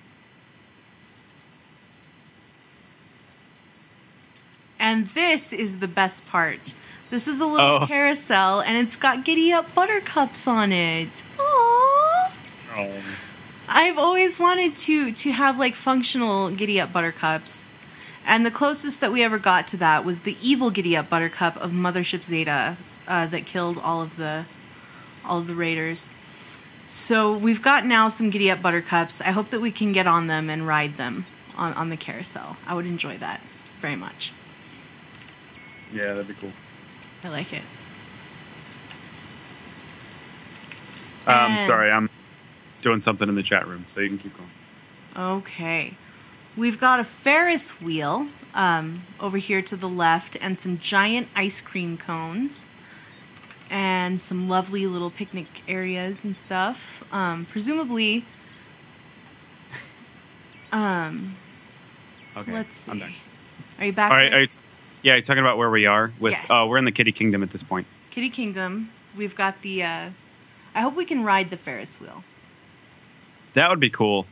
C: And this is the best part. This is a little
B: Oh.
C: carousel, and it's got giddy up buttercups on it. Aww. I've always wanted to to have like functional giddy up buttercups, and the closest that we ever got to that was the evil giddy up buttercup of Mothership Zeta uh, that killed all of the all of the raiders. So we've got now some giddy up buttercups. I hope that we can get on them and ride them on, on the carousel. I would enjoy that very much.
B: Yeah, that'd be cool.
C: I like it.
B: Um,
C: And-
B: sorry, I'm doing something in the chat room, so you can keep going.
C: Okay. We've got a Ferris wheel um, over here to the left, and some giant ice cream cones, and some lovely little picnic areas and stuff. Um, presumably, um,
B: Okay,
C: let's see.
B: I'm done.
C: Are you back?
B: All right,
C: there?
B: are you, yeah, you're talking about where we are with.
C: Yes.
B: Oh, we're in the Kiddie Kingdom at this point.
C: Kiddie Kingdom. We've got the. Uh, I hope we can ride the Ferris wheel.
B: That would be cool.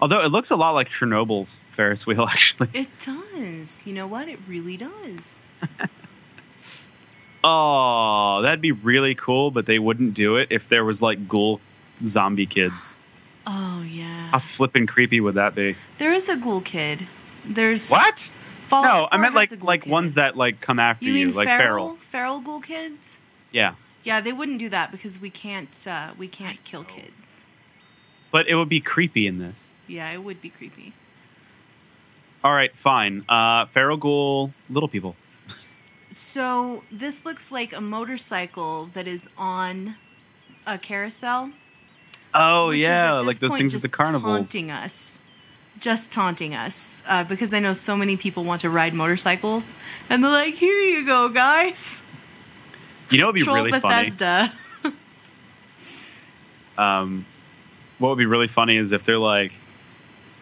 B: Although it looks a lot like Chernobyl's Ferris wheel, [laughs] actually.
C: It does. You know what? It really does. [laughs]
B: Oh, that'd be really cool, but they wouldn't do it if there was like ghoul zombie kids. [gasps]
C: Oh yeah.
B: How flippin' creepy would that be?
C: There is a ghoul kid. There's
B: What?
C: Fallout
B: no, I meant like like
C: kid.
B: ones that like come after
C: You
B: you,
C: mean
B: like
C: feral?
B: feral.
C: Feral ghoul kids?
B: Yeah,
C: Yeah, they wouldn't do that because we can't. Uh, we can't kill kids.
B: but it would be creepy in this.
C: Yeah, it would be creepy.
B: All right, fine. Uh, feral ghoul, little people.
C: So this looks like a motorcycle that is on a carousel.
B: Oh yeah, like those things at the carnival.
C: Taunting us, just taunting us, uh, because I know so many people want to ride motorcycles, and they're like, "Here you go, guys."
B: You know, it'd be
C: Troll
B: really funny.
C: Bethesda. [laughs]
B: um, what would be really funny is if they're like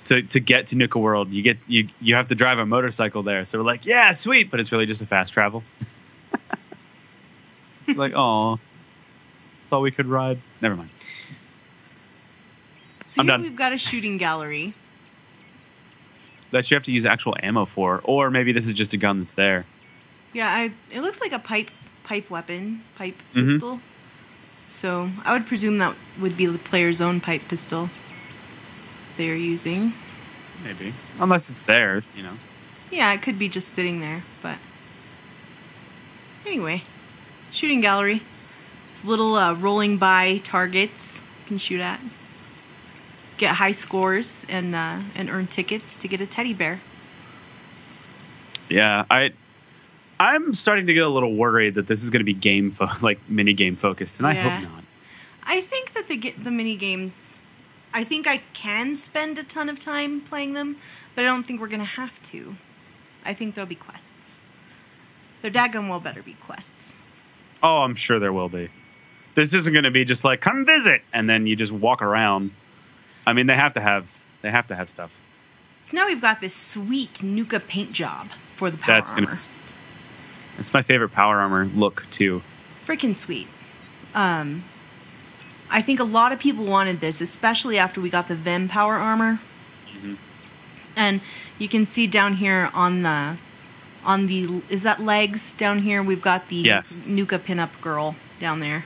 B: to to get to Nuka World, you get you you have to drive a motorcycle there. So we're like, yeah, sweet, but it's really just a fast travel. [laughs] like, oh, thought we could ride. Never mind.
C: So
B: I'm done.
C: we've got a shooting gallery.
B: That you have to use actual ammo for, or maybe this is just a gun that's there.
C: Yeah, I, it looks like a pipe pipe weapon, pipe
B: Mhm.
C: pistol. So I would presume that would be the player's own pipe pistol they are using.
B: Maybe, unless it's there, you know.
C: Yeah, it could be just sitting there, but anyway, shooting gallery. There's little uh, rolling by targets you can shoot at. Get high scores and uh, and earn tickets to get a teddy bear.
B: Yeah, I. I'm starting to get a little worried that this is going to be game fo- [laughs] like mini game focused, and I
C: Yeah.
B: hope not.
C: I think that the the mini games, I think I can spend a ton of time playing them, but I don't think we're gonna have to. I think there'll be quests. Their daggum well better be quests.
B: Oh, I'm sure there will be. This isn't going to be just like come visit and then you just walk around. I mean, they have to have they have to have stuff.
C: So now we've got this sweet Nuka paint job for the power armor.
B: That's
C: armor.
B: gonna. It's my favorite power armor look too.
C: freaking sweet. Um, I think a lot of people wanted this, especially after we got the Vim power armor.
B: Mm-hmm.
C: And you can see down here on the on the is that legs down here? We've got the
B: Yes.
C: Nuka pinup girl down there.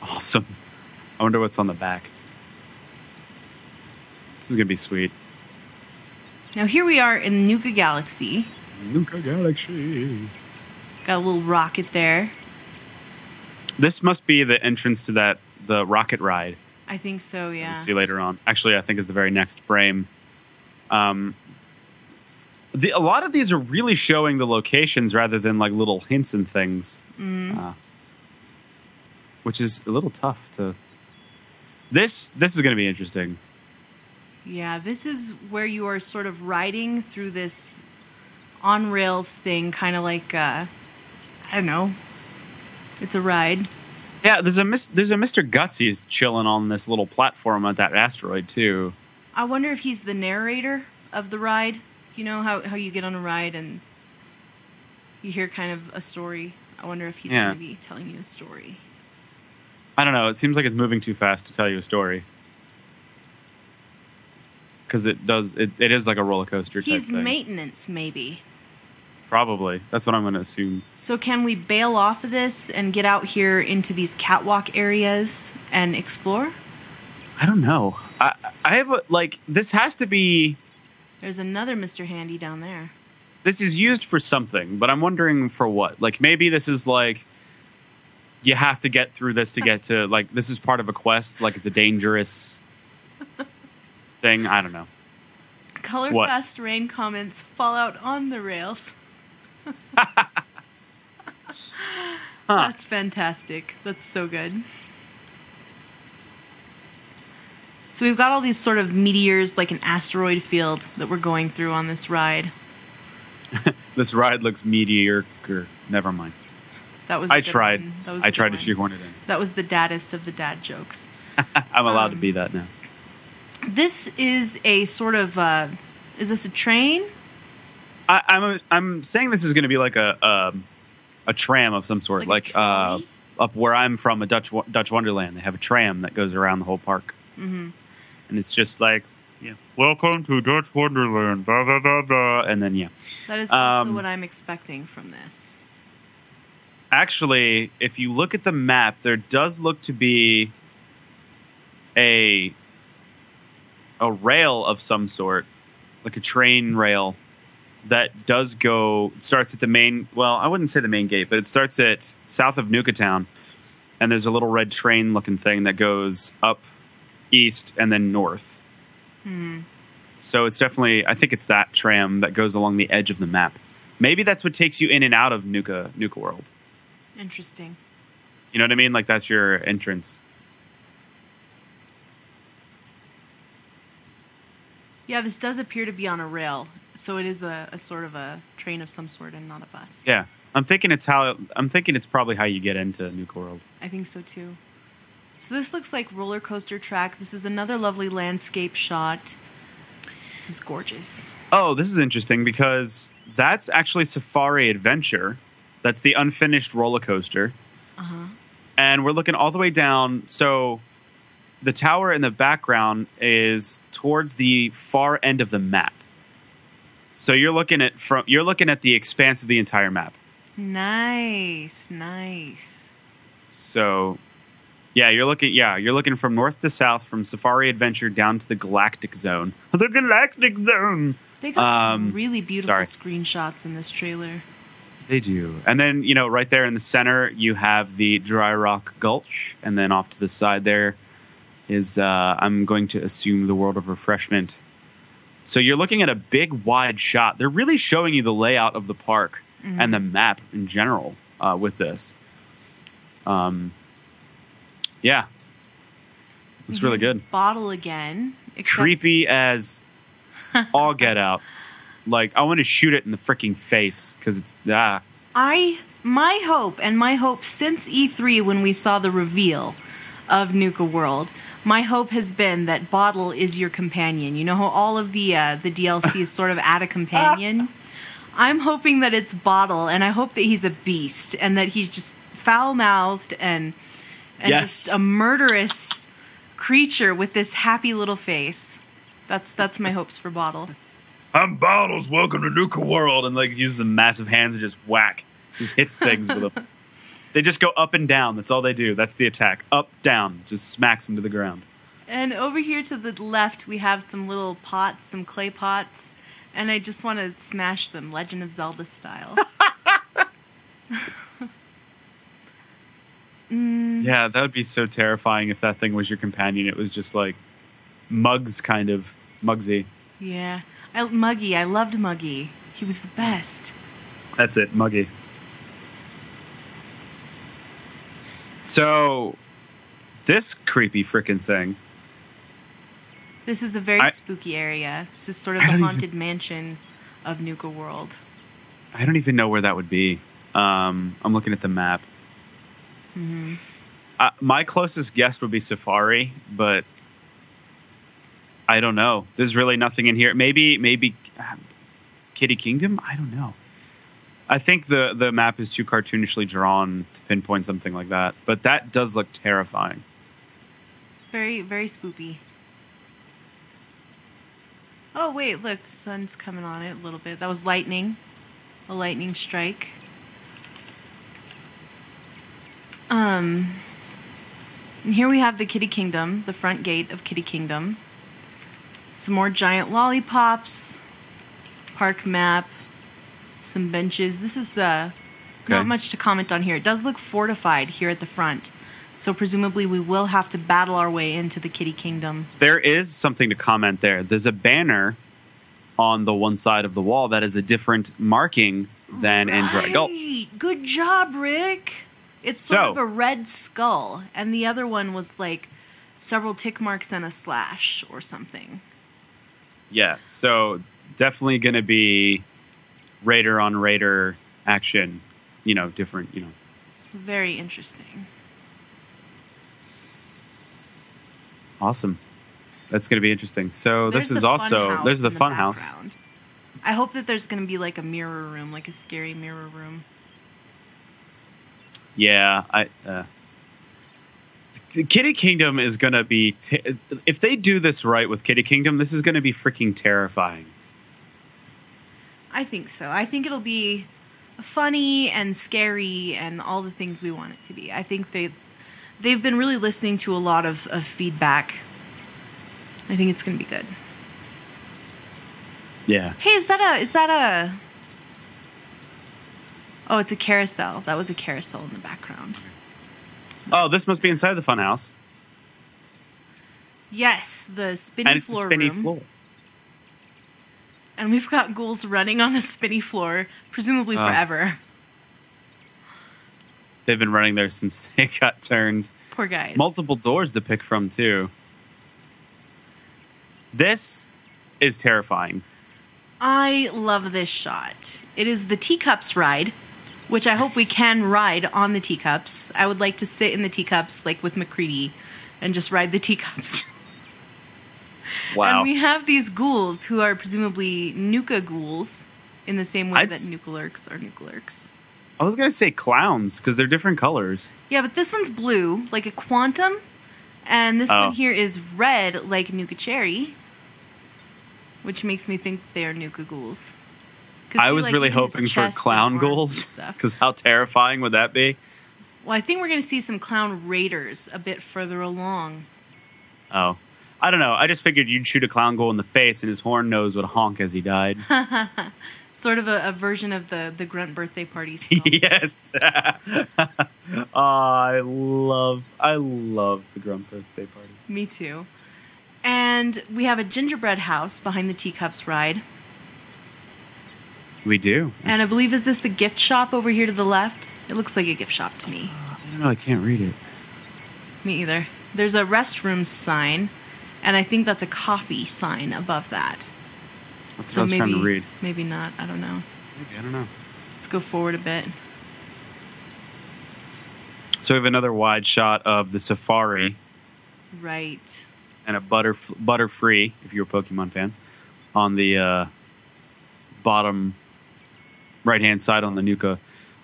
B: Awesome. I wonder what's on the back. This is gonna be sweet.
C: Now here we are in Nuka Galaxy.
B: Nuka Galaxy.
C: Got a little rocket there.
B: This must be the entrance to that the rocket ride.
C: I think so. Yeah.
B: We'll see later on. Actually, I think is the very next frame. Um, the, a lot of these are really showing the locations rather than like little hints and things,
C: Mm.
B: uh, which is a little tough to. This this is going to be interesting.
C: Yeah, this is where you are sort of riding through this on rails thing, kind of like uh, I don't know. It's a ride.
B: Yeah, there's a mis- there's a Mr. Gutsy's chilling on this little platform at that asteroid too.
C: I wonder if he's the narrator of the ride. You know how how you get on a ride and you hear kind of a story. I wonder if he's
B: Yeah.
C: going to be telling you a story.
B: I don't know. It seems like it's moving too fast to tell you a story. Because it does, it, it is like a roller coaster
C: He's
B: thing.
C: maintenance, maybe.
B: Probably. That's what I'm going to assume.
C: So can we bail off of this and get out here into these catwalk areas and explore?
B: I don't know. I I have a, like this has to be
C: There's another Mr. Handy down there.
B: this is used for something, but I'm wondering for what. Like maybe this is like you have to get through this to [laughs] get to like this is part of a quest. Like it's a dangerous [laughs] thing. I don't know.
C: Color
B: What?
C: Fast Rain comments Fallout on the rails. [laughs]
B: Huh.
C: That's fantastic. That's so good. So we've got all these sort of meteors, like an asteroid field, that we're going through on this ride. [laughs]
B: This ride looks mediocre. Never mind.
C: That was.
B: I tried.
C: one. That was
B: I tried to shoehorn it in.
C: That was the daddest of the dad jokes. [laughs]
B: I'm allowed to
C: Um,
B: be that now.
C: This is a sort of. Uh, is this a train?
B: I, I'm I'm saying this is going to be like a um, a tram of some sort,
C: Like
B: like, uh, up where I'm from, a Dutch Dutch Wonderland. They have a tram that goes around the whole park,
C: Mm-hmm.
B: and it's just like, yeah, welcome to Dutch Wonderland, blah blah blah blah, and then yeah.
C: That is also
B: Um,
C: what I'm expecting from this.
B: Actually, if you look at the map, there does look to be a a rail of some sort, like a train rail that does go starts at the main well, I wouldn't say the main gate, but it starts at south of Nuka Town and there's a little red train looking thing that goes up east and then north.
C: Hmm.
B: So it's definitely I think it's that tram that goes along the edge of the map. Maybe that's what takes you in and out of Nuka Nuka World.
C: Interesting.
B: You know what I mean? Like that's your entrance.
C: Yeah, this does appear to be on a rail, so it is a, a sort of a train of some sort and not a bus.
B: Yeah. I'm thinking it's how I'm thinking it's probably how you get into Nuka World.
C: I think so too. So this looks like roller coaster track. This is another lovely landscape shot. This is gorgeous.
B: Oh, this is interesting because that's actually Safari Adventure. That's the unfinished roller coaster.
C: Uh huh.
B: And we're looking all the way down. So the tower in the background is towards the far end of the map. So you're looking at from you're looking at the expanse of the entire map.
C: Nice, nice.
B: So yeah, you're looking yeah, you're looking from north to south from Safari Adventure down to the Galactic Zone. [laughs] The Galactic Zone.
C: They got
B: Um,
C: some really beautiful
B: sorry.
C: screenshots in this trailer.
B: They do. And then, you know, right there in the center, you have the Dry Rock Gulch. And then off to the side there is, uh, I'm going to assume, the World of Refreshment. So you're looking at a big, wide shot. They're really showing you the layout of the park and the map in general uh, with this. Um, yeah. It's really good.
C: Bottle again. except-
B: Creepy as [laughs] all get out. Like, I want to shoot it in the freaking face because it's, ah.
C: I my hope and my hope since E3 when we saw the reveal of Nuka World, my hope has been that Bottle is your companion. You know how all of the uh, the DLCs sort of add a companion. [laughs] I'm hoping that it's Bottle, and I hope that he's a beast and that he's just foul mouthed and and
B: Yes.
C: just a murderous creature with this happy little face. That's that's my hopes for Bottle.
B: I'm Bottles. Welcome to Nuka World, and like use the massive hands and just whack, just hits things with them. [laughs] They just go up and down. That's all they do. That's the attack. Up, down, just smacks them to the ground.
C: And over here to the left, we have some little pots, some clay pots, and I just want to smash them, Legend of Zelda style. [laughs] mm,
B: Yeah, that would be so terrifying if that thing was your companion. It was just like Mugs, kind of Mugsy.
C: yeah. I, Muggy, I loved Muggy. He was the best.
B: That's it, Muggy. So, this creepy freaking thing.
C: This is a very
B: I-
C: spooky area. This is sort of the
B: don't even-
C: haunted mansion of Nuka World.
B: I don't even know where that would be. Um, I'm looking at the map.
C: hmm
B: Uh, my closest guess would be Safari, but I don't know. There's really nothing in here. Maybe, maybe uh, Kiddie Kingdom. I don't know. I think the the map is too cartoonishly drawn to pinpoint something like that. But that does look terrifying.
C: Very, very spoopy. Oh wait, look, the sun's coming on it a little bit. That was lightning, a lightning strike. Um, and here we have the Kiddie Kingdom, the front gate of Kiddie Kingdom. Some more giant lollipops, park map, some benches. This is uh, not much to comment on here. It does look fortified here at the front. So presumably we will have to battle our way into the Kiddie Kingdom.
B: There is something to comment there. There's a banner on the one side of the wall that is a different marking than in Dry Gulch.
C: Good job, Rick. It's sort
B: So-
C: of a red skull, and the other one was like several tick marks and a slash or something.
B: Yeah, so definitely going to be Raider on Raider action. You know, different. You know,
C: Very interesting.
B: awesome. That's going to be interesting. So,
C: there's
B: this is also there's the
C: in
B: fun house.
C: I hope that there's going to be like a mirror room, like a scary mirror room.
B: Yeah, I. Uh, Kiddie Kingdom is going to be t- if they do this right with Kiddie Kingdom, this is going to be freaking terrifying.
C: I think so. I think it'll be funny and scary and all the things we want it to be. I think they they've been really listening to a lot of, of feedback. I think it's going to be good.
B: Yeah.
C: Hey, is that a is that a Oh, it's a carousel. That was a carousel in the background.
B: Oh, this must be inside the fun house,
C: Yes, the spinny
B: and it's a
C: floor
B: spinny
C: room.
B: floor.
C: And we've got ghouls running on a spinny floor, presumably
B: Oh.
C: forever.
B: They've been running there since [laughs] they got turned.
C: Poor guys.
B: multiple doors to pick from too. This is terrifying.
C: I love this shot. It is the teacups ride, which I hope we can ride on the teacups. I would like to sit in the teacups like with MacCready and just ride the teacups. [laughs] [laughs]
B: Wow.
C: And we have these ghouls who are presumably Nuka ghouls in the same way
B: I'd
C: that Nukalurks are Nukalurks.
B: I was gonna say clowns because they're different colors.
C: Yeah, but this one's blue, like a quantum, and this
B: Oh.
C: one here is red, like Nuka Cherry, which makes me think they are Nuka ghouls.
B: I was
C: like,
B: really hoping for clown ghouls because how terrifying would that be?
C: Well, I think we're going to see some clown raiders a bit further along.
B: Oh, I don't know. I just figured you'd shoot a clown goal in the face and his horn nose would honk as he died. [laughs]
C: Sort of a, a version of the the grunt birthday party. [laughs] Song.
B: yes. [laughs] oh, I love, I love the grunt birthday party.
C: Me too. And we have a gingerbread house behind the teacups ride.
B: We do.
C: And I believe is this the gift shop over here to the left? It looks like a gift shop to me.
B: I don't know. I can't read it.
C: Me either. There's a restrooms sign, and I think that's a coffee sign above that.
B: That's
C: So
B: what I was
C: maybe
B: trying to read.
C: maybe not. I don't know.
B: Maybe, I don't know.
C: Let's go forward a bit.
B: So we have another wide shot of the safari
C: Right.
B: and a butter butterfree, if you're a Pokemon fan, on the uh, bottom right hand side on the Nuka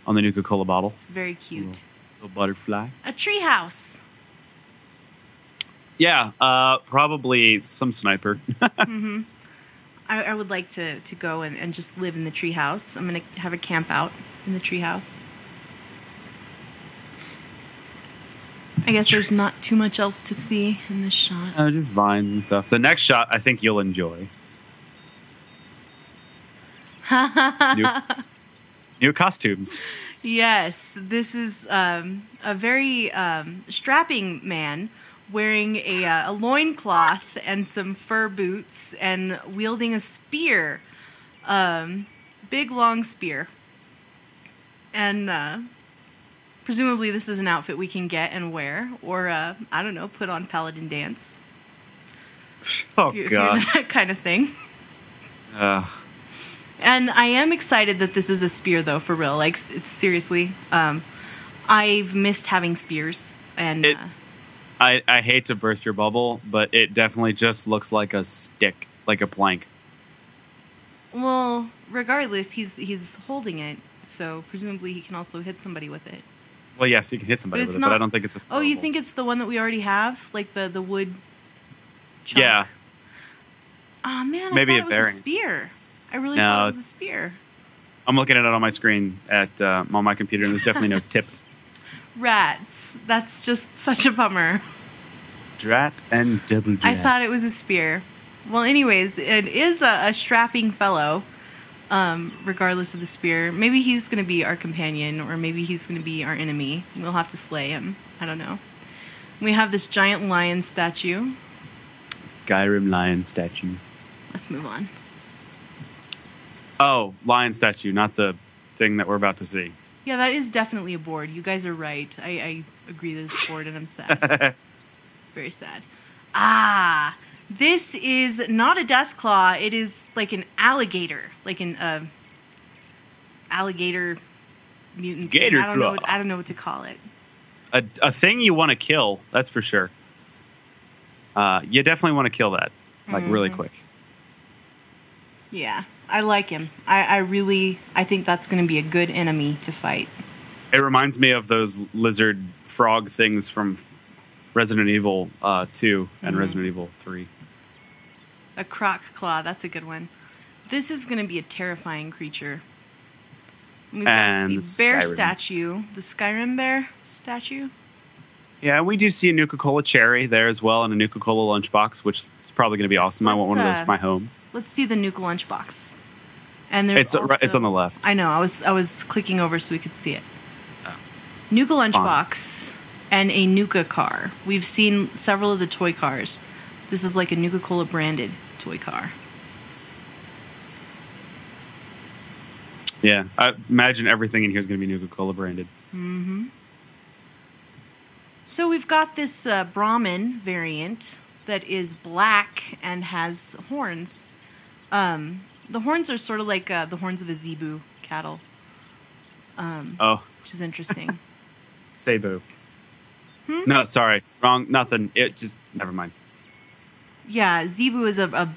B: on the Nuka Cola bottle.
C: It's very cute.
B: Little butterfly.
C: A tree house.
B: Yeah, uh, probably some sniper. [laughs]
C: I, I would like to, to go and, and just live in the tree house. I'm going to have a camp out in the tree house. I guess there's not too much else to see in this shot.
B: uh, just vines and stuff. The next shot, I think you'll enjoy. [laughs] new, new costumes.
C: Yes, this is um, a very um, strapping man wearing a, uh, a loincloth and some fur boots and wielding a spear. Um, big, long spear. And uh, presumably, this is an outfit we can get and wear, or uh, I don't know, put on Paladin Danse. [laughs]
B: Oh
C: If if you're
B: god. [laughs]
C: that kind of thing.
B: Ugh.
C: And I am excited that this is a spear, though, for real. Like, it's seriously. Um, I've missed having spears, and
B: It-
C: uh,
B: I, I hate to burst your bubble, but it definitely just looks like a stick, like a plank.
C: well, regardless, he's he's holding it, so presumably he can also hit somebody with it.
B: Well, yes, you can hit somebody
C: But
B: with it, but I don't think it's a.
C: Oh, you think it's the one that we already have, like the the wood? Chunk?
B: Yeah.
C: Oh man,
B: Maybe
C: I
B: a
C: thought it was
B: bearing.
C: a spear. I really
B: No,
C: thought it was a spear.
B: I'm looking at it on my screen at uh, on my computer, and there's definitely no [laughs] tip.
C: Rats. That's just such a bummer.
B: Drat and double drat.
C: I thought it was a spear. Well, anyways, it is a, a strapping fellow, um, regardless of the spear. Maybe he's going to be our companion, or maybe he's going to be our enemy. We'll have to slay him. I don't know. We have this giant lion statue.
B: Skyrim lion statue.
C: Let's move on.
B: Oh, lion statue, not the thing that we're about to see.
C: Yeah, that is definitely a board. You guys are right. I, I agree that it's [laughs] a board, and I'm sad. Very sad. Ah, this is not a death claw. It is like an alligator, like an uh, alligator mutant.
B: Gator
C: I don't know. What, I don't know what to call it.
B: a, a thing you want to kill. That's for sure. Uh, you definitely want to kill that, like really
C: Mm-hmm.
B: quick.
C: Yeah, I like him. I, I really, I think that's going to be a good enemy to fight.
B: It reminds me of those lizard frog things from Resident Evil uh, 2 and
C: Mhm.
B: Resident Evil 3.
C: A croc claw. That's a good one. This is going to be a terrifying creature. We've
B: And
C: got the bear
B: Skyrim.
C: statue, the Skyrim bear statue.
B: Yeah, we do see a Nuka Cola cherry there as well, and a Nuka Cola lunchbox, which is probably going to be awesome. I want one of those
C: uh,
B: for my home.
C: Let's see the Nuka lunchbox. And there's
B: It's uh,
C: also,
B: it's on the left.
C: I know. I was I was clicking over so we could see it. Nuka lunchbox and a Nuka car. We've seen several of the toy cars. This is like a Nuka Cola branded toy car.
B: Yeah, I imagine everything in here is going to be Nuka Cola branded. Mm-hmm.
C: So we've got this uh, Brahmin variant that is black and has horns. Um, the horns are sort of like uh, the horns of a zebu cattle, um,
B: Oh,
C: which is interesting. [laughs]
B: Cebu.
C: Hmm?
B: No, sorry, wrong. Nothing. It just never mind.
C: yeah, zebu is a, a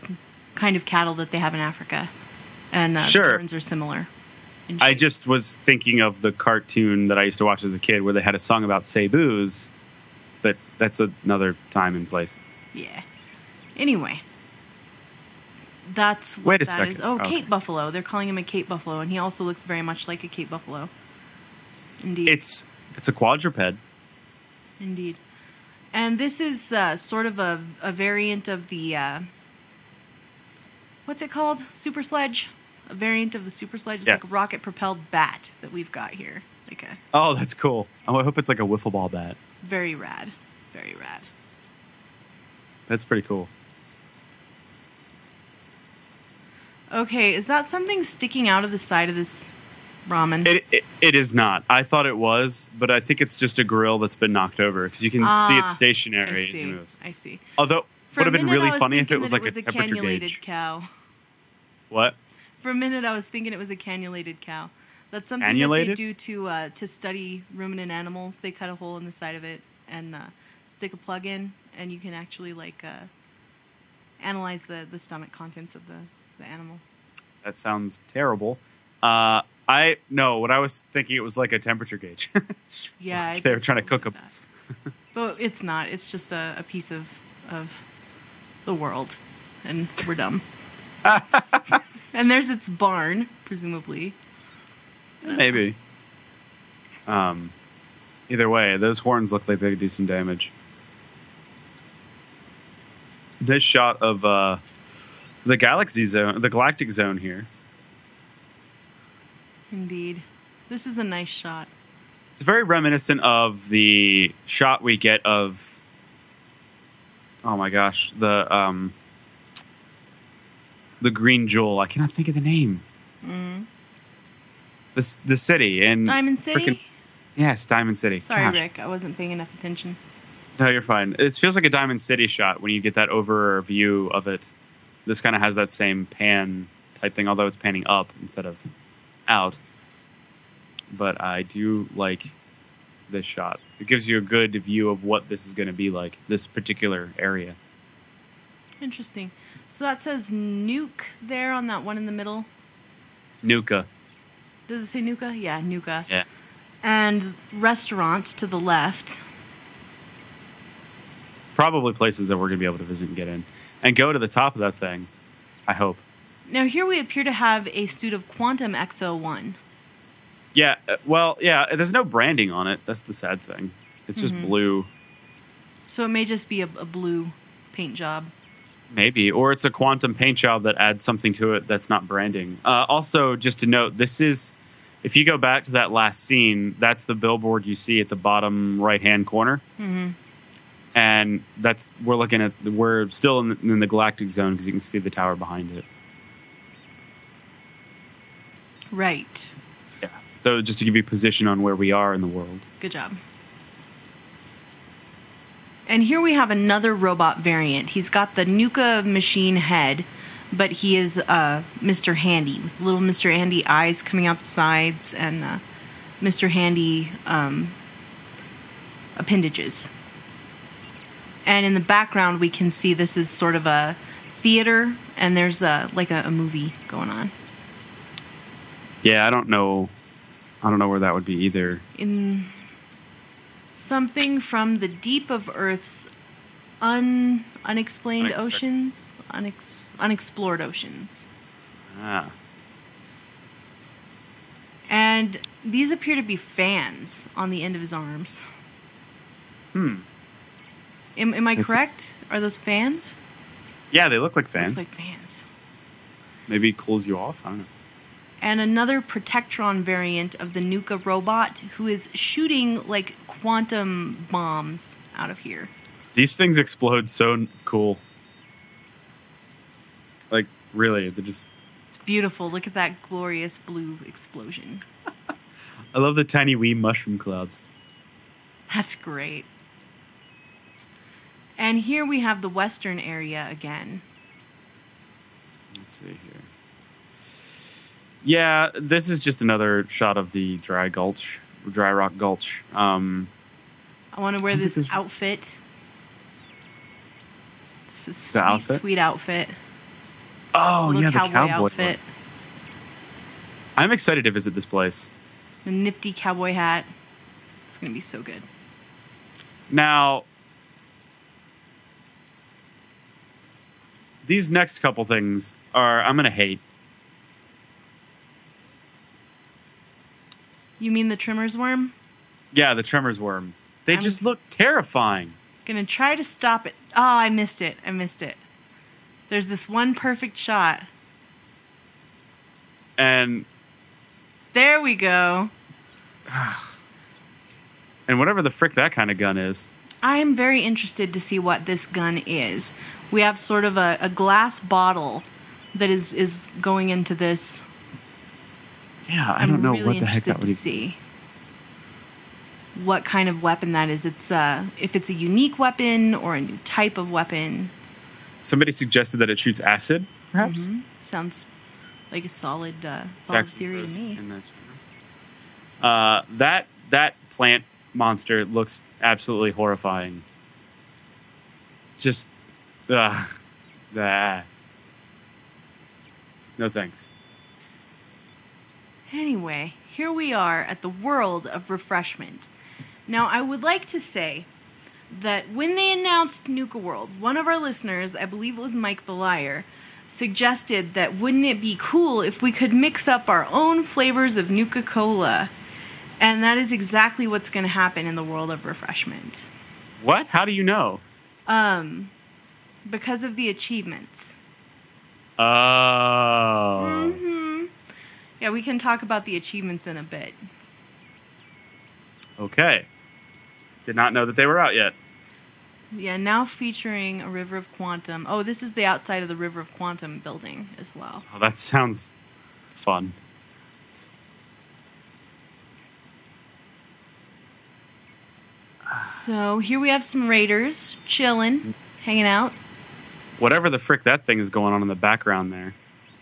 C: kind of cattle that they have in Africa, and uh, the
B: Sure.
C: horns are similar.
B: I just was thinking of the cartoon that I used to watch as a kid, where they had a song about Cebus. But that's another time and place.
C: yeah. Anyway, that's what
B: Wait a
C: that
B: second.
C: is. Oh,
B: Okay.
C: Cape Buffalo. They're calling him a Cape Buffalo, and he also looks very much like a Cape Buffalo. Indeed.
B: It's it's a quadruped.
C: Indeed. And this is uh, sort of a, a variant of the. Uh, what's it called? Super Sledge? A variant of the Super Sledge. It's like a rocket propelled bat that we've got here. Like a
B: Oh, that's cool. Oh, I hope it's like a wiffle ball bat.
C: very rad. Very rad.
B: That's pretty cool.
C: Okay, is that something sticking out of the side of this Brahmin?
B: It, it it is not. I thought it was, but I think it's just a grill that's been knocked over because you can see
C: it's
B: it stationary
C: I
B: as it
C: see.
B: moves.
C: I see.
B: Although
C: For
B: would have been really funny if it was like
C: it
B: a
C: was a
B: temperature
C: cannulated
B: gauge.
C: cow.
B: What?
C: For a minute, I was thinking it was a cannulated cow. That's something that they do to uh, to study ruminant animals. They cut a hole in the side of it and uh, stick a plug in, and you can actually like uh, analyze the, the stomach contents of the, the animal.
B: That sounds terrible. Uh, I no. What I was thinking it was like a temperature gauge. [laughs]
C: Yeah,
B: Like they were trying to cook
C: that. but it's not. It's just a, a piece of of the world, and we're dumb. [laughs] and there's its barn, presumably.
B: Maybe. Um, either way, those horns look like they could do some damage. This shot of uh, the galaxy zone, the galactic zone here.
C: Indeed, this is a nice shot.
B: It's very reminiscent of the shot we get of. Oh my gosh, the um, the green jewel. I cannot think of the name.
C: Mm.
B: This the city in
C: Diamond City.
B: frickin- yes, Diamond City.
C: Sorry,
B: Gosh.
C: Rick. I wasn't paying enough attention.
B: No, you're fine. It feels like a Diamond City shot when you get that over view of it. This kind of has that same pan type thing, although it's panning up instead of out. But I do like this shot. It gives you a good view of what this is going to be like, this particular area.
C: Interesting. So that says nuke there on that one in the middle.
B: Nuka.
C: Does it say Nuka? Yeah, Nuka.
B: Yeah.
C: And restaurant to the left.
B: Probably places that we're going to be able to visit and get in. And go to the top of that thing, I hope.
C: Now here we appear to have a suit of Quantum X-01.
B: Yeah, uh, well, yeah, there's no branding on it. That's the sad thing. It's just
C: Mhm.
B: blue.
C: So it may just be a, a blue paint job.
B: Maybe, or it's a quantum paint job that adds something to it that's not branding. Uh, also, just to note, this is if you go back to that last scene, that's the billboard you see at the bottom right hand corner,
C: Mm-hmm.
B: and that's we're looking at we're still in the, in the galactic zone because you can see the tower behind it.
C: Right.
B: Yeah. So just to give you position on where we are in the world.
C: Good job. And here we have another robot variant. He's got the Nuka machine head, but he is uh, Mr. Handy with little Mr. Handy eyes coming out the sides and uh, Mr. Handy um, appendages. And in the background, we can see this is sort of a theater, and there's a, like a, a movie going on.
B: Yeah, I don't know. I don't know where that would be either.
C: in something from the deep of Earth's un unexplained
B: Unexpected.
C: oceans, unex, unexplored oceans,
B: Ah.
C: and these appear to be fans on the end of his arms.
B: Hmm.
C: Am, am I
B: It's-
C: correct? Are those fans?
B: Yeah, they look like fans.
C: Looks like fans.
B: Maybe it cools you off. I don't know.
C: And another Protectron variant of the Nuka robot who is shooting like quantum bombs out of here.
B: These things explode so cool. Like really, they're just.
C: It's beautiful. Look at that glorious blue explosion. [laughs]
B: I love the tiny wee mushroom clouds.
C: That's great. And here we have the western area again.
B: Let's see here. Yeah, this is just another shot of the dry gulch, dry rock gulch. Um,
C: I want to wear this
B: this-
C: outfit. It's a sweet,
B: outfit?
C: sweet outfit.
B: oh yeah, the
C: cowboy,
B: cowboy
C: outfit.
B: look. I'm excited to visit this place.
C: The nifty cowboy hat. It's gonna be so good.
B: Now, these next couple things are I'm gonna hate.
C: You mean the Tremors worm?
B: Yeah, the Tremors worm. They
C: I'm-
B: just look terrifying.
C: Gonna try to stop it. Oh, I missed it. I missed it. There's this one perfect shot.
B: And
C: There we go. [sighs]
B: and whatever the frick that kind of gun is.
C: I am very interested to see what this gun is. We have sort of a, a glass bottle that is, is going into this.
B: Yeah, I
C: I'm
B: don't know
C: really
B: what the heck
C: interested
B: that would
C: to
B: even
C: see what kind of weapon that is. It's uh, if it's a unique weapon or a new type of weapon.
B: Somebody suggested that it shoots acid, perhaps.
C: Mhm. Sounds like a solid uh, solid
B: Jackson
C: theory to me.
B: that. Uh, that that plant monster looks absolutely horrifying. Just, ugh, [laughs] ah. No thanks.
C: Anyway, here we are at the world of refreshment. Now, I would like to say that when they announced Nuka World, one of our listeners, I believe it was Mike the Liar, suggested that wouldn't it be cool if we could mix up our own flavors of Nuka Cola? And that is exactly what's going to happen in the world of refreshment.
B: What? How do you know?
C: Um, because of the achievements.
B: Oh,
C: hmm Yeah, we can talk about the achievements in a bit.
B: okay. Did not know that they were out yet.
C: Yeah, now featuring a River of Quantum. Oh, this is the outside of the River of Quantum building as well.
B: Oh, that sounds fun.
C: So here we have some raiders chilling, hanging out.
B: Whatever the frick that thing is going on in the background there.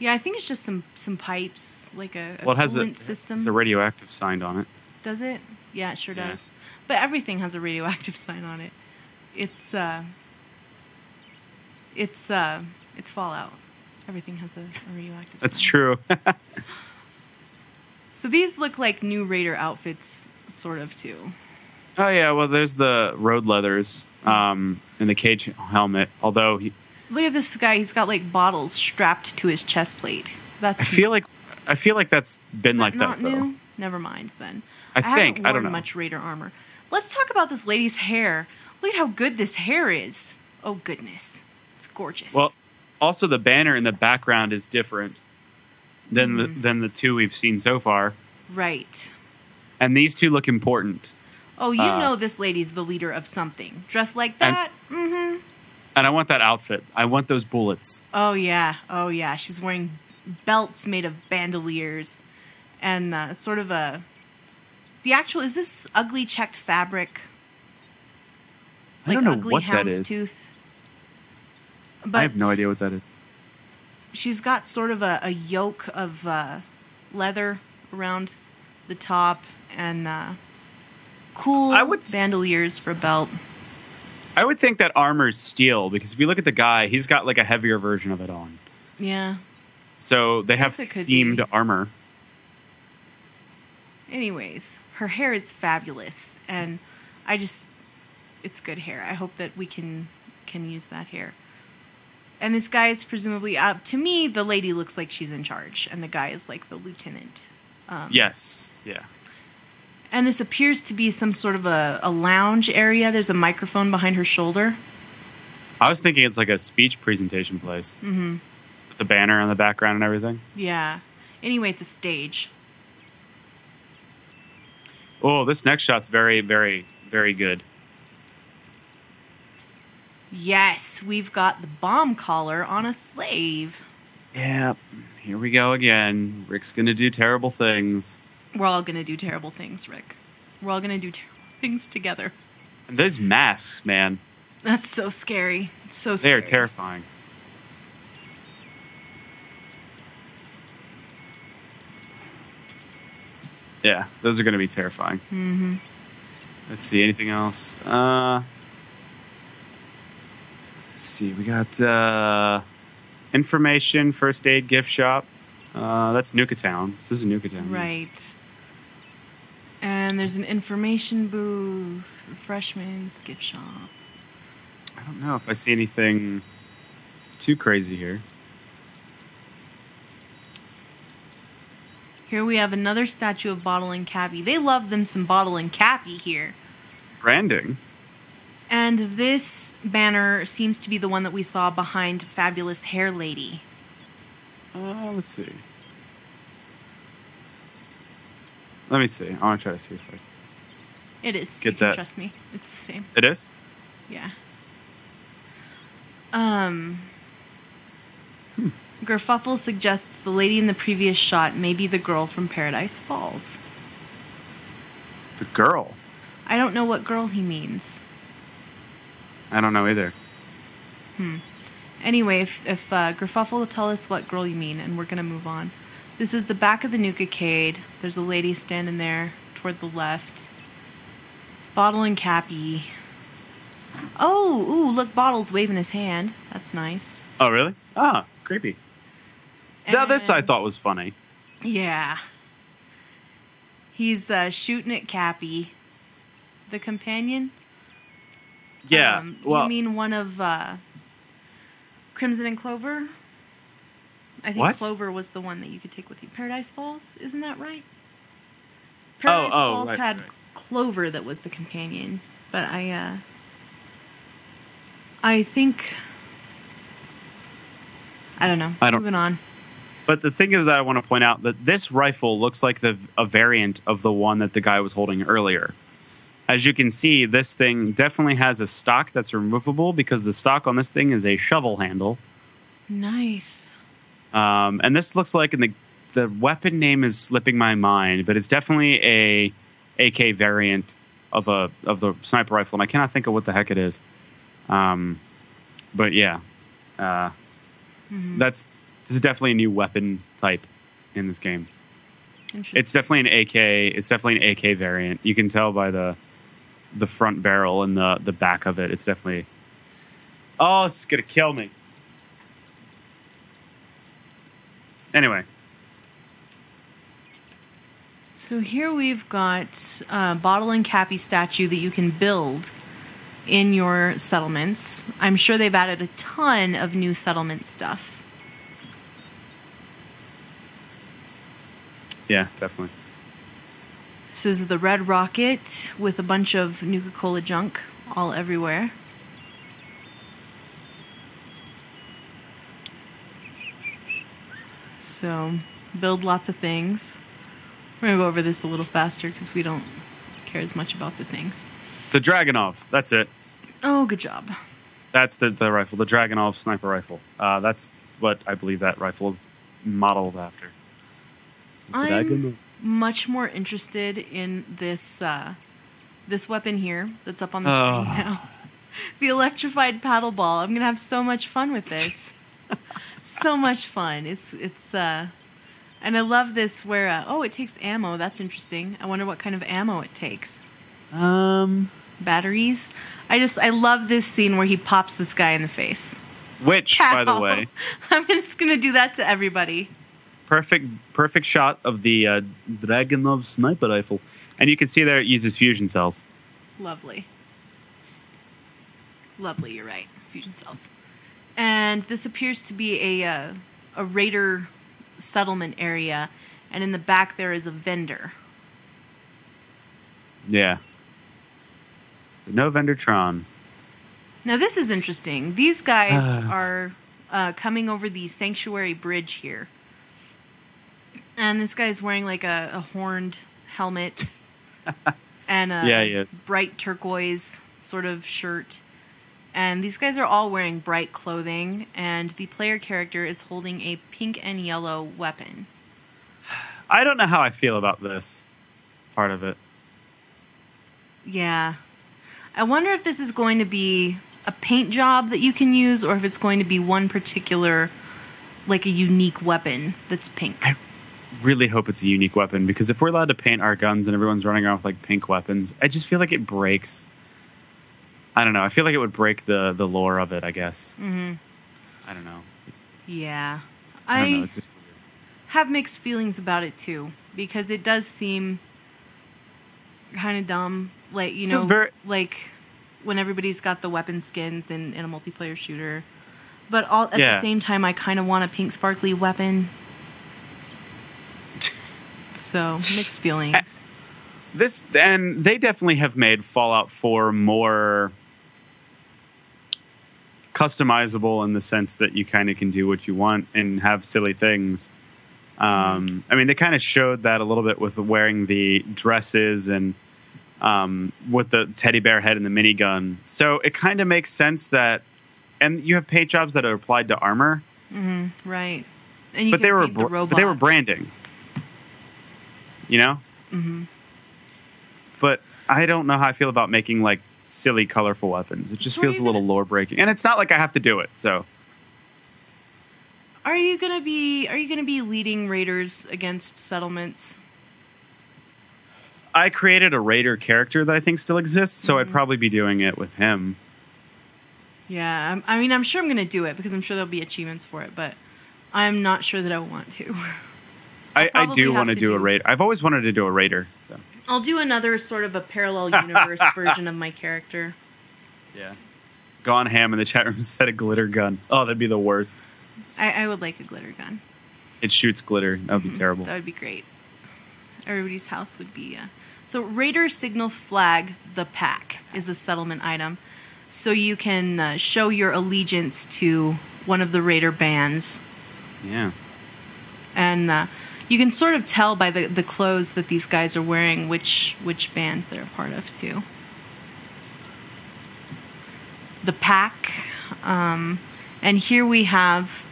C: Yeah, I think it's just some some pipes, like a, a
B: Well, it has a,
C: system.
B: it's a radioactive sign on it.
C: Does it? Yeah, it sure
B: Yeah.
C: does. But everything has a radioactive [laughs] sign on it. It's uh it's uh it's Fallout. Everything has a, a radioactive
B: That's
C: sign.
B: true. [laughs]
C: So these look like new raider outfits sort of too.
B: Oh yeah, well there's the road leathers um, and the cage helmet. Although he,
C: Look at this guy, he's got like bottles strapped to his chest plate. That's
B: I feel like I feel like that's been
C: Is
B: like that though.
C: new? Never mind then.
B: I
C: haven't
B: think I don't know.
C: much Raider armor. Let's talk about this lady's hair. Look at how good this hair is. Oh goodness, it's gorgeous.
B: Well, also the banner in the background is different than
C: Mm-hmm.
B: the, than the two we've seen so far,
C: right.
B: and these two look important.
C: Oh, you
B: uh,
C: know this lady's the leader of something. Dressed like
B: And-
C: that. mm-hmm.
B: And I want that outfit. I want those bullets.
C: Oh yeah. Oh yeah. She's wearing belts made of bandoliers and uh, sort of a The actual is this ugly checked fabric?
B: I
C: Like
B: don't know
C: ugly
B: what that is.
C: houndstooth. But
B: I have no idea what that is.
C: She's got sort of a, a yoke of uh, leather around the top and uh, cool
B: I would-
C: bandoliers for a belt.
B: I would think that armor is steel because if you look at the guy, he's got like a heavier version of it on.
C: Yeah.
B: So they have
C: guess it could
B: themed
C: be.
B: armor.
C: Anyways, her hair is fabulous, and I just it's good hair. I hope that we can can use that hair. And this guy is presumably up. To me, the lady looks like she's in charge, and the guy is like the lieutenant. Um,
B: Yes. Yeah.
C: And this appears to be some sort of a, a lounge area. There's a microphone behind her shoulder.
B: I was thinking it's like a speech presentation place
C: Mm-hmm.
B: with the banner on the background and everything.
C: Yeah. Anyway, it's a stage.
B: Oh, this next shot's very, very, very good.
C: Yes, we've got the bomb collar on a slave.
B: Yeah. Here we go again. Rick's gonna do terrible things.
C: We're all gonna do terrible things, Rick. We're all gonna do terrible [laughs] things together.
B: And those masks, man,
C: That's so scary. It's so
B: they are terrifying. Yeah, those are gonna be terrifying.
C: Mm-hmm.
B: Let's see, anything else? Uh, let's see, we got uh, information, first aid gift shop. Uh, that's Nuka Town. This is Nuka Town.
C: Right. And there's an information booth, refreshments, gift shop.
B: I don't know if I see anything too crazy here.
C: Here we have another statue of Bottle and Cappy. They love them some Bottle and Cappy here.
B: Branding.
C: And this banner seems to be the one that we saw behind Fabulous Hair Lady.
B: Uh, let's see. Let me see. I want to try to see if I.
C: It is.
B: Get that.
C: Trust me. It's the same.
B: It is.
C: Yeah. Um. Gerfuffle suggests the lady in the previous shot may be the girl from Paradise Falls.
B: The girl.
C: I don't know what girl he means.
B: I don't know either. Hmm.
C: Anyway, if, if uh, Gerfuffle will tell us what girl you mean, and we're gonna move on. This is the back of the Nuka-cade. There's a lady standing there toward the left. Bottle and Cappy. Oh, ooh, look, Bottle's waving his hand. That's nice.
B: Oh, really? Ah, creepy. Now this I thought was funny.
C: Yeah. He's uh, shooting at Cappy. The companion?
B: Yeah.
C: Um,
B: well,
C: you mean one of uh, Crimson and Clover? I think
B: What?
C: Clover was the one that you could take with you. Paradise Falls, isn't that right? Paradise
B: oh,
C: Falls
B: right,
C: had
B: right.
C: Clover that was the companion, but I, uh, I think, I don't know.
B: I don't-
C: Moving on.
B: But the thing is that I want to point out that this rifle looks like the a variant of the one that the guy was holding earlier. As you can see, this thing definitely has a stock that's removable because the stock on this thing is a shovel handle.
C: Nice.
B: Um, and this looks like, and the the weapon name is slipping my mind, but it's definitely a AK variant of a of the sniper rifle, and I cannot think of what the heck it is. Um, but yeah, uh,
C: Mhm.
B: that's this is definitely a new weapon type in this game. It's definitely an AK. It's definitely an AK variant. You can tell by the the front barrel and the the back of it. It's definitely. Oh, it's gonna kill me. Anyway,
C: So here we've got a bottle and cappy statue that you can build in your settlements. I'm sure they've added a ton of new settlement stuff.
B: yeah, definitely.
C: This is the Red Rocket with a bunch of Nuka Cola junk all everywhere. So, build lots of things. We're going to go over this a little faster because we don't care as much about the things.
B: The Dragunov. That's it.
C: Oh, good job.
B: That's the, the rifle, the Dragunov sniper rifle. Uh, that's what I believe that rifle is modeled after.
C: I'm much more interested in this uh, this weapon here that's up on the
B: Oh.
C: screen now. [laughs] The electrified paddle ball. I'm gonna have so much fun with this. [laughs] so much fun. It's it's uh, and I love this where uh, oh it takes ammo. That's interesting. I wonder what kind of ammo it takes.
B: Um,
C: Batteries. I just I love this scene where he pops this guy in the face.
B: which, by the way, [laughs]
C: I'm just gonna do that to everybody.
B: perfect perfect shot of the uh, Dragunov sniper rifle, and you can see there it uses fusion cells.
C: Lovely. Lovely, you're right. Fusion cells. And this appears to be a uh, a raider settlement area, and in the back there is a vendor.
B: Yeah. No Vendertron.
C: Now this is interesting. These guys
B: Ah. [sighs]
C: are uh, coming over the sanctuary bridge here, and this guy's wearing like a, a horned helmet [laughs] and a
B: Yeah,
C: bright turquoise sort of shirt. And these guys are all wearing bright clothing, and the player character is holding a pink and yellow weapon.
B: I don't know how I feel about this part of it.
C: Yeah. I wonder if this is going to be a paint job that you can use or if it's going to be one particular like a unique weapon that's pink.
B: I- Really hope it's a unique weapon because if we're allowed to paint our guns and everyone's running around with like pink weapons, I just feel like it breaks. I don't know. I feel like it would break the the lore of it. I guess.
C: Mhm.
B: I don't know.
C: Yeah.
B: I don't
C: I,
B: know. Just
C: have mixed feelings about it too because it does seem kind of dumb like you know
B: very-
C: like when everybody's got the weapon skins in, in a multiplayer shooter but all at
B: Yeah.
C: the same time i kind of want a pink sparkly weapon [laughs] so mixed feelings
B: this and they definitely have made Fallout 4 more customizable in the sense that you kind of can do what you want and have silly things. Um, I mean, they kind of showed that a little bit with wearing the dresses and um, with the teddy bear head and the minigun. So it kind of makes sense that, and you have paint jobs that are applied to armor,
C: right and you
B: but they were
C: the
B: but they were branding. You know.
C: Mhm.
B: But I don't know how I feel about making like silly, colorful weapons. It just
C: So
B: feels a little
C: gonna-
B: lore breaking, and it's not like I have to do it. So
C: are you gonna be are you gonna be leading raiders against settlements
B: I created a raider character that I think still exists. So I'd mm-hmm. probably be doing it with him.
C: yeah I'm, mean i'm sure i'm gonna do it because i'm sure there'll be achievements for it but i'm not sure that i want to [laughs]
B: I, I do want to
C: to
B: do a
C: do-
B: raider. I've always wanted to do a raider. So
C: I'll do another sort of a parallel [laughs] universe version of my character.
B: yeah. Gone ham in the chat room [laughs] said a glitter gun. Oh, that'd be the worst.
C: I, I would like a glitter gun.
B: It shoots glitter. That would be terrible.
C: That would be great. Everybody's house would be. Uh... So, Raider Signal Flag, the pack, is a settlement item. So you can uh, show your allegiance to one of the Raider bands.
B: Yeah.
C: And uh, you can sort of tell by the, the clothes that these guys are wearing which, which band they're a part of, too. The pack. Um, and here we have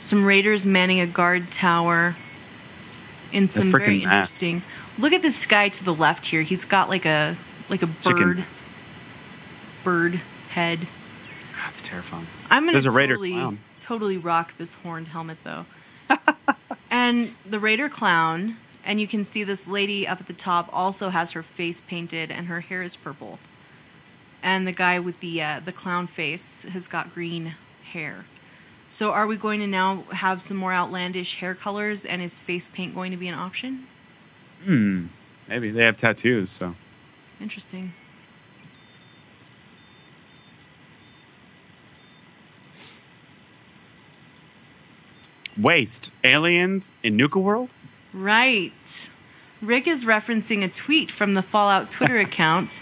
C: some raiders manning a guard tower in some very interesting. Look at this guy to the left here. He's got like a like a bird
B: Chicken.
C: bird head.
B: That's terrifying.
C: I'm gonna
B: There's a raider
C: totally,
B: clown.
C: totally rock this horned helmet though. And the raider clown, and you can see this lady up at the top also has her face painted and her hair is purple. And the guy with the uh, the clown face has got green hair. So are we going to now have some more outlandish hair colors and is face paint going to be an option?
B: Hmm. Maybe they have tattoos. So
C: Interesting.
B: Waste aliens in Nuka World.
C: Right. Rick is referencing a tweet from the Fallout Twitter [laughs] account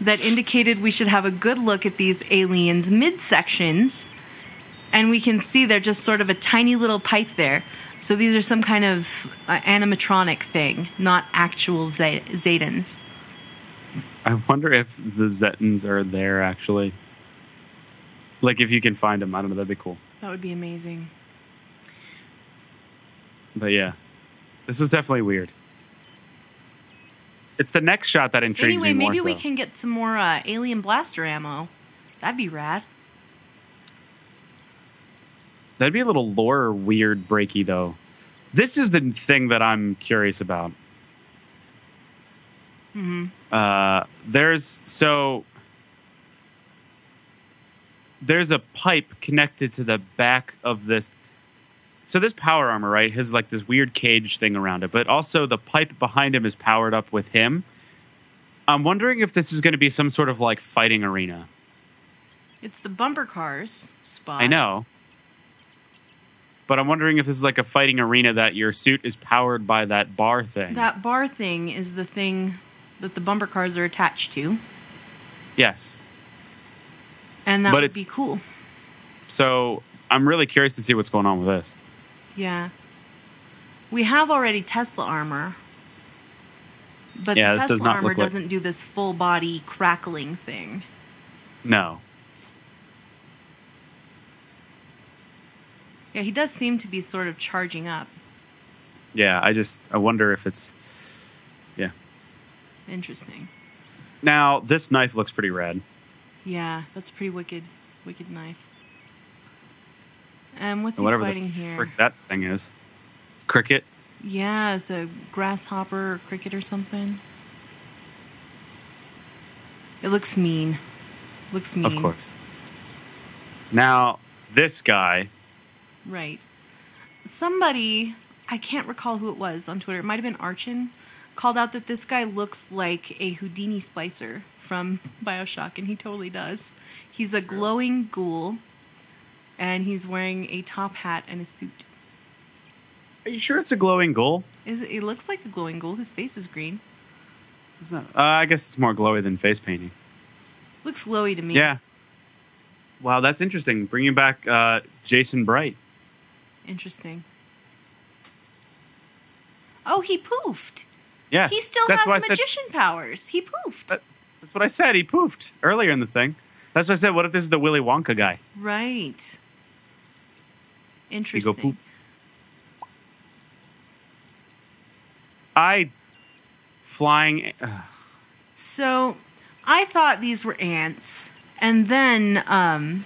C: that indicated we should have a good look at these aliens' midsections. And we can see they're just sort of a tiny little pipe there. So these are some kind of uh, animatronic thing, not actual Z- Zetans.
B: I wonder if the Zetans are there actually. Like if you can find them, I don't know. That'd be cool.
C: That would be amazing.
B: But yeah, this was definitely weird. It's the next shot that intrigues
C: Anyway,
B: me more.
C: maybe we can get some more uh, alien blaster ammo. That'd be rad.
B: That'd be a little lore weird breaky though. This is the thing that I'm curious about.
C: hmm
B: Uh, there's so there's a pipe connected to the back of this. So this power armor, right, has like this weird cage thing around it, but also the pipe behind him is powered up with him. I'm wondering if this is going to be some sort of like fighting arena.
C: It's the bumper cars spot.
B: I know. But I'm wondering if this is like a fighting arena that your suit is powered by that bar thing.
C: That bar thing is the thing that the bumper cars are attached to,
B: yes.
C: and that
B: But
C: would be cool.
B: So I'm really curious to see what's going on with this.
C: Yeah. We have already Tesla armor. But
B: Yeah,
C: the Tesla
B: does
C: armor
B: like-
C: doesn't do this full body crackling thing.
B: No.
C: Yeah, he does seem to be sort of charging up.
B: Yeah, I just I wonder if it's yeah.
C: Interesting.
B: now this knife looks pretty rad.
C: Yeah, that's a pretty wicked, wicked knife. And what's he
B: whatever
C: fighting here?
B: frick that thing is. Cricket.
C: Yeah, it's a grasshopper or cricket or something. It looks mean. Looks mean.
B: Of course. Now this guy.
C: Right. Somebody, I can't recall who it was on Twitter, it might have been Archin, called out that this guy looks like a Houdini splicer from [laughs] Bioshock, and he totally does. He's a glowing ghoul, and he's wearing a top hat and a suit.
B: Are you sure it's a glowing ghoul?
C: Is it, it looks like a glowing ghoul. His face is green.
B: Is that, uh, I guess it's more glowy than face painting.
C: Looks glowy to me.
B: Yeah. Wow, that's interesting. Bringing back uh, Jason Bright.
C: Interesting. Oh, he poofed.
B: Yes.
C: He still
B: that's
C: has
B: said,
C: magician powers. He poofed.
B: That- That's what I said. He poofed earlier in the thing. That's what I said. What if this is the Willy Wonka guy?
C: right. Interesting.
B: go poop. I flying. Uh,
C: So I thought these were ants, and then um,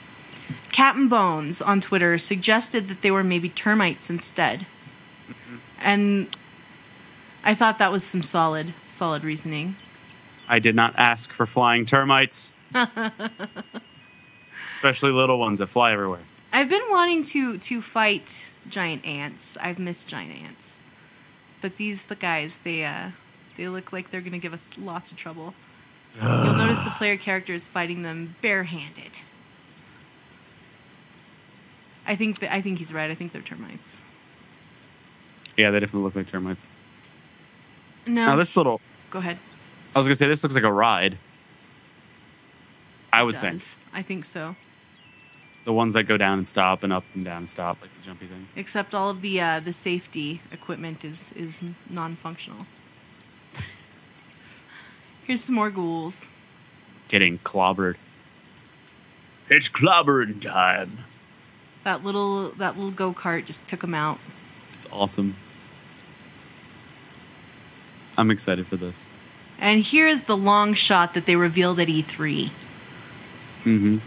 C: Captain Bones on Twitter suggested that they were maybe termites instead, and I thought that was some solid, solid reasoning.
B: I did not ask for flying termites, [laughs] especially little ones that fly everywhere.
C: I've been wanting to to fight giant ants. I've missed giant ants, but these the guys they uh, they look like they're gonna give us lots of trouble. You'll [sighs] notice the player character is fighting them barehanded. I think that I think he's right. I think they're termites.
B: Yeah, they definitely look like termites.
C: No,
B: Now this little.
C: go ahead.
B: I was gonna say this looks like a ride. I would think.
C: I think so.
B: The ones that go down and stop and up and down and stop, like the jumpy things.
C: Except all of the uh, the safety equipment is is non-functional. [laughs] Here's some more ghouls.
B: Getting clobbered. It's clobbering time.
C: That little that little go kart just took them out.
B: It's awesome. I'm excited for this.
C: And here's the long shot that they revealed at E3.
B: Mm-hmm.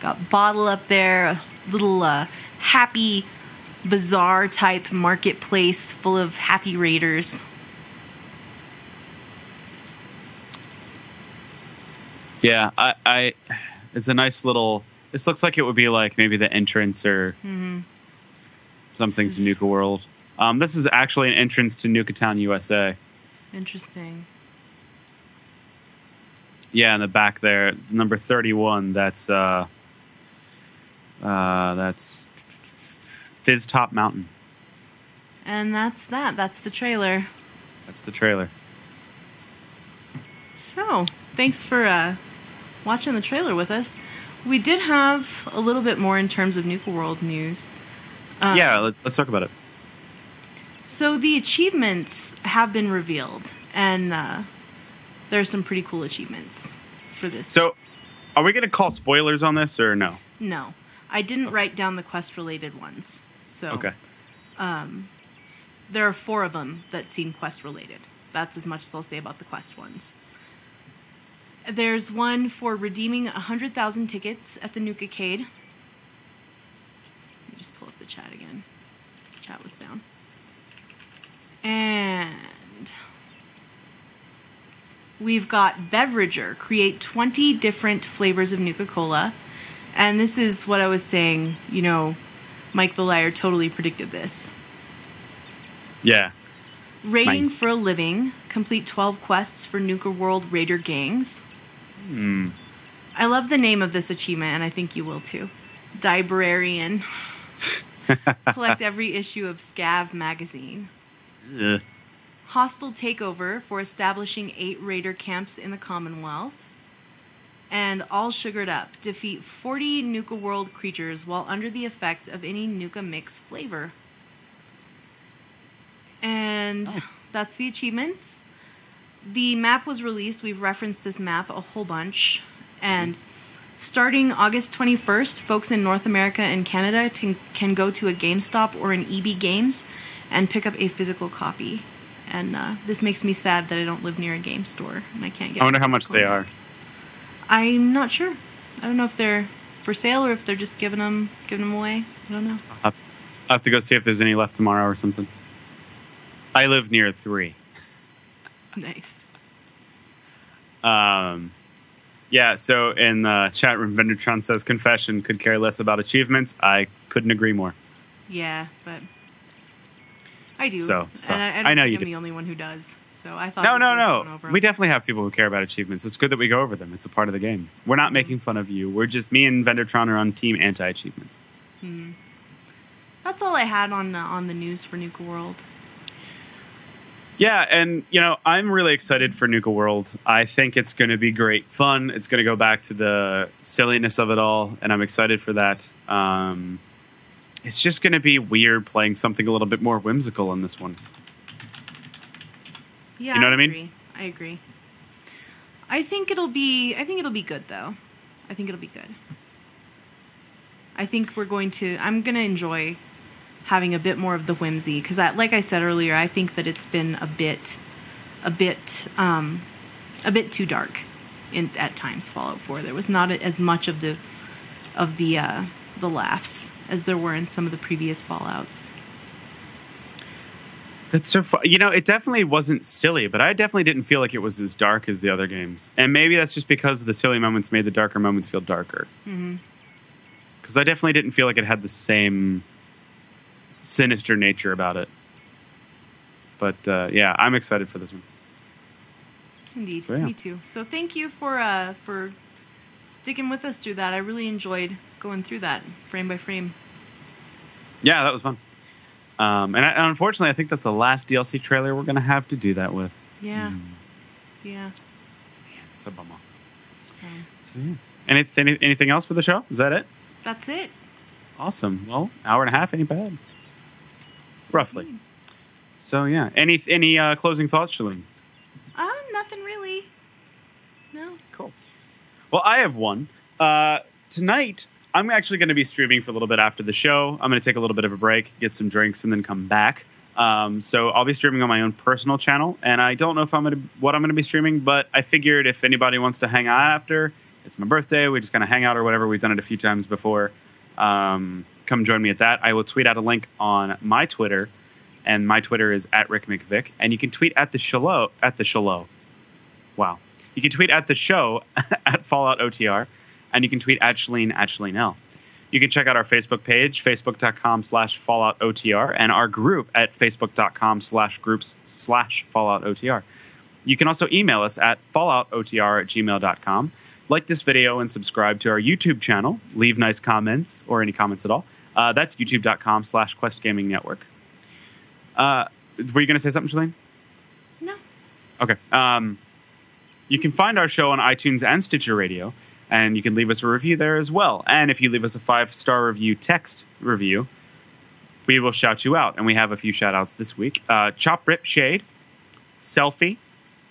C: Got bottle up there, a little uh, happy bazaar type marketplace full of happy raiders.
B: Yeah, I, I, it's a nice little. This looks like it would be like maybe the entrance or
C: hmm
B: something to Nuka World. Um, this is actually an entrance to Nuka Town, USA.
C: Interesting.
B: Yeah, in the back there, number thirty-one. That's uh, uh, that's Fizz Top Mountain.
C: And that's that. That's the trailer.
B: That's the trailer.
C: So, thanks for uh, watching the trailer with us. We did have a little bit more in terms of Nuka World news. Um,
B: yeah, let, let's talk about it.
C: So the achievements have been revealed, and uh, there are some pretty cool achievements for this.
B: So, are we going to call spoilers on this or no?
C: no, I didn't write down the quest-related ones. So
B: Okay.
C: um, there are four of them that seem quest-related. that's as much as I'll say about the quest ones. There's one for redeeming 100,000 tickets at the Nuka-Cade. Let me just pull up the chat again. Chat was down. And we've got Beverager create 20 different flavors of Nuka Cola. And this is what I was saying, you know, Mike the Liar totally predicted this.
B: Yeah.
C: Raiding
B: Mike.
C: for a living, complete 12 quests for Nuka World Raider gangs.
B: Hmm.
C: I love the name of this achievement, and I think you will too. Librarian. [laughs] Collect every issue of Scav magazine.
B: Ugh.
C: Hostile takeover for establishing eight raider camps in the Commonwealth. And all sugared up. Defeat 40 Nuka World creatures while under the effect of any Nuka mix flavor. And that's the achievements. The map was released. We've referenced this map a whole bunch. And starting August 21st, folks in North America and Canada can, can go to a GameStop or an EB Games and pick up a physical copy. And uh, this makes me sad that I don't live near a game store and I can't get.
B: I wonder how much they are.
C: I'm not sure. I don't know if they're for sale or if they're just giving them giving them away. I don't know.
B: I'll I'll have to go see if there's any left tomorrow or something. I live near three.
C: Nice.
B: Um, yeah, so in the chat room, Vendertron says confession could care less about achievements. I couldn't agree more.
C: Yeah, but I do.
B: So- so,
C: and I, I,
B: I know you
C: I'm
B: do.
C: the only one who does. So I thought.
B: No, no, no. We definitely have people who care about achievements. It's good that we go over them. It's a part of the game. We're not making fun of you. We're just me and Vendertron are on team anti-achievements. Hmm.
C: That's all I had on the, on the news for Nuka World.
B: Yeah, and you know, I'm really excited for Nuka World. I think it's going to be great fun. It's going to go back to the silliness of it all, and I'm excited for that. Um, it's just going to be weird playing something a little bit more whimsical in this one.
C: Yeah,
B: You know
C: I
B: what I mean?
C: Agree. I agree. I think it'll be. I think it'll be good though. I think it'll be good. I think we're going to. I'm going to enjoy having a bit more of the whimsy because, like I said earlier, I think that it's been a bit, a bit, um, a bit too dark in at times. Fallout 4. There was not as much of the, of the uh, the laughs as there were in some of the previous Fallout's.
B: That's so fu- You know, it definitely wasn't silly, but I definitely didn't feel like it was as dark as the other games. And maybe that's just because the silly moments made the darker moments feel darker. Because I definitely didn't feel like it had the same sinister nature about it. But uh, yeah, I'm excited for this one.
C: Indeed,
B: So, yeah.
C: me too. So thank you for uh, for sticking with us through that. I really enjoyed going through that frame by frame.
B: Yeah, that was fun. Um, and, I, and unfortunately, I think that's the last DLC trailer we're going to have to do that with.
C: Yeah,
B: Hmm.
C: yeah.
B: It's a bummer.
C: So
B: So, yeah. Anything, anything else for the show? Is that it?
C: that's it.
B: Awesome. Well, hour and a half, ain't bad. Roughly. So yeah. Any any uh, closing thoughts, Shalene?
C: Uh, nothing really. No.
B: Cool. Well, I have one. Uh, tonight, I'm actually going to be streaming for a little bit after the show. I'm going to take a little bit of a break, get some drinks, and then come back. Um, so I'll be streaming on my own personal channel, and I don't know if I'm to what I'm going to be streaming, but I figured if anybody wants to hang out after, it's my birthday. We just kind of hang out or whatever. We've done it a few times before. Um, come join me at that. I will tweet out a link on my Twitter, and my Twitter is at Rick McVick, and you can tweet at the Shallow at the Shallow. Wow. You can tweet at the show [laughs] at Fallout OTR, and you can tweet at Shalene at Shalene L. You can check out our Facebook page, facebook.com slash Fallout OTR, and our group at facebook.com slash groups slash Fallout OTR. You can also email us at falloutotr at gmail.com. Like this video and subscribe to our YouTube channel. Leave nice comments or any comments at all. Uh, that's youtube.com slash Quest Gaming Network. Uh, were you going to say something, Shalene?
C: No.
B: Okay. Um, you can find our show on iTunes and Stitcher Radio, and you can leave us a review there as well. And if you leave us a five star review text review, we will shout you out. And we have a few shout outs this week uh, Chop Rip Shade, Selfie,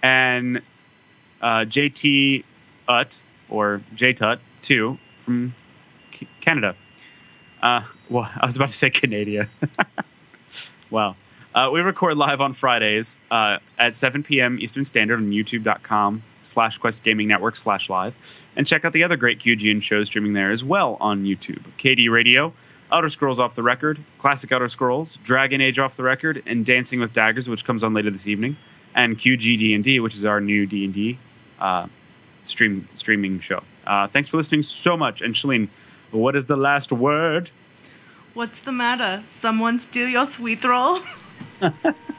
B: and uh, JT Ut, or JTut, too, from C- Canada. Uh, well, [laughs] I was about to say Canada. [laughs] wow. Uh, we record live on Fridays uh, at 7 p.m. Eastern Standard on youtube.com slash Quest Gaming Network slash live. And check out the other great QGN shows streaming there as well on YouTube. KD Radio, Elder Scrolls Off the Record, Classic Elder Scrolls, Dragon Age Off the Record, and Dancing with Daggers, which comes on later this evening, and QG D&D, which is our new D&D uh, stream streaming show. Uh, thanks for listening so much. And Shalene, what is the last word?
C: What's the matter? Someone steal your sweet roll? [laughs]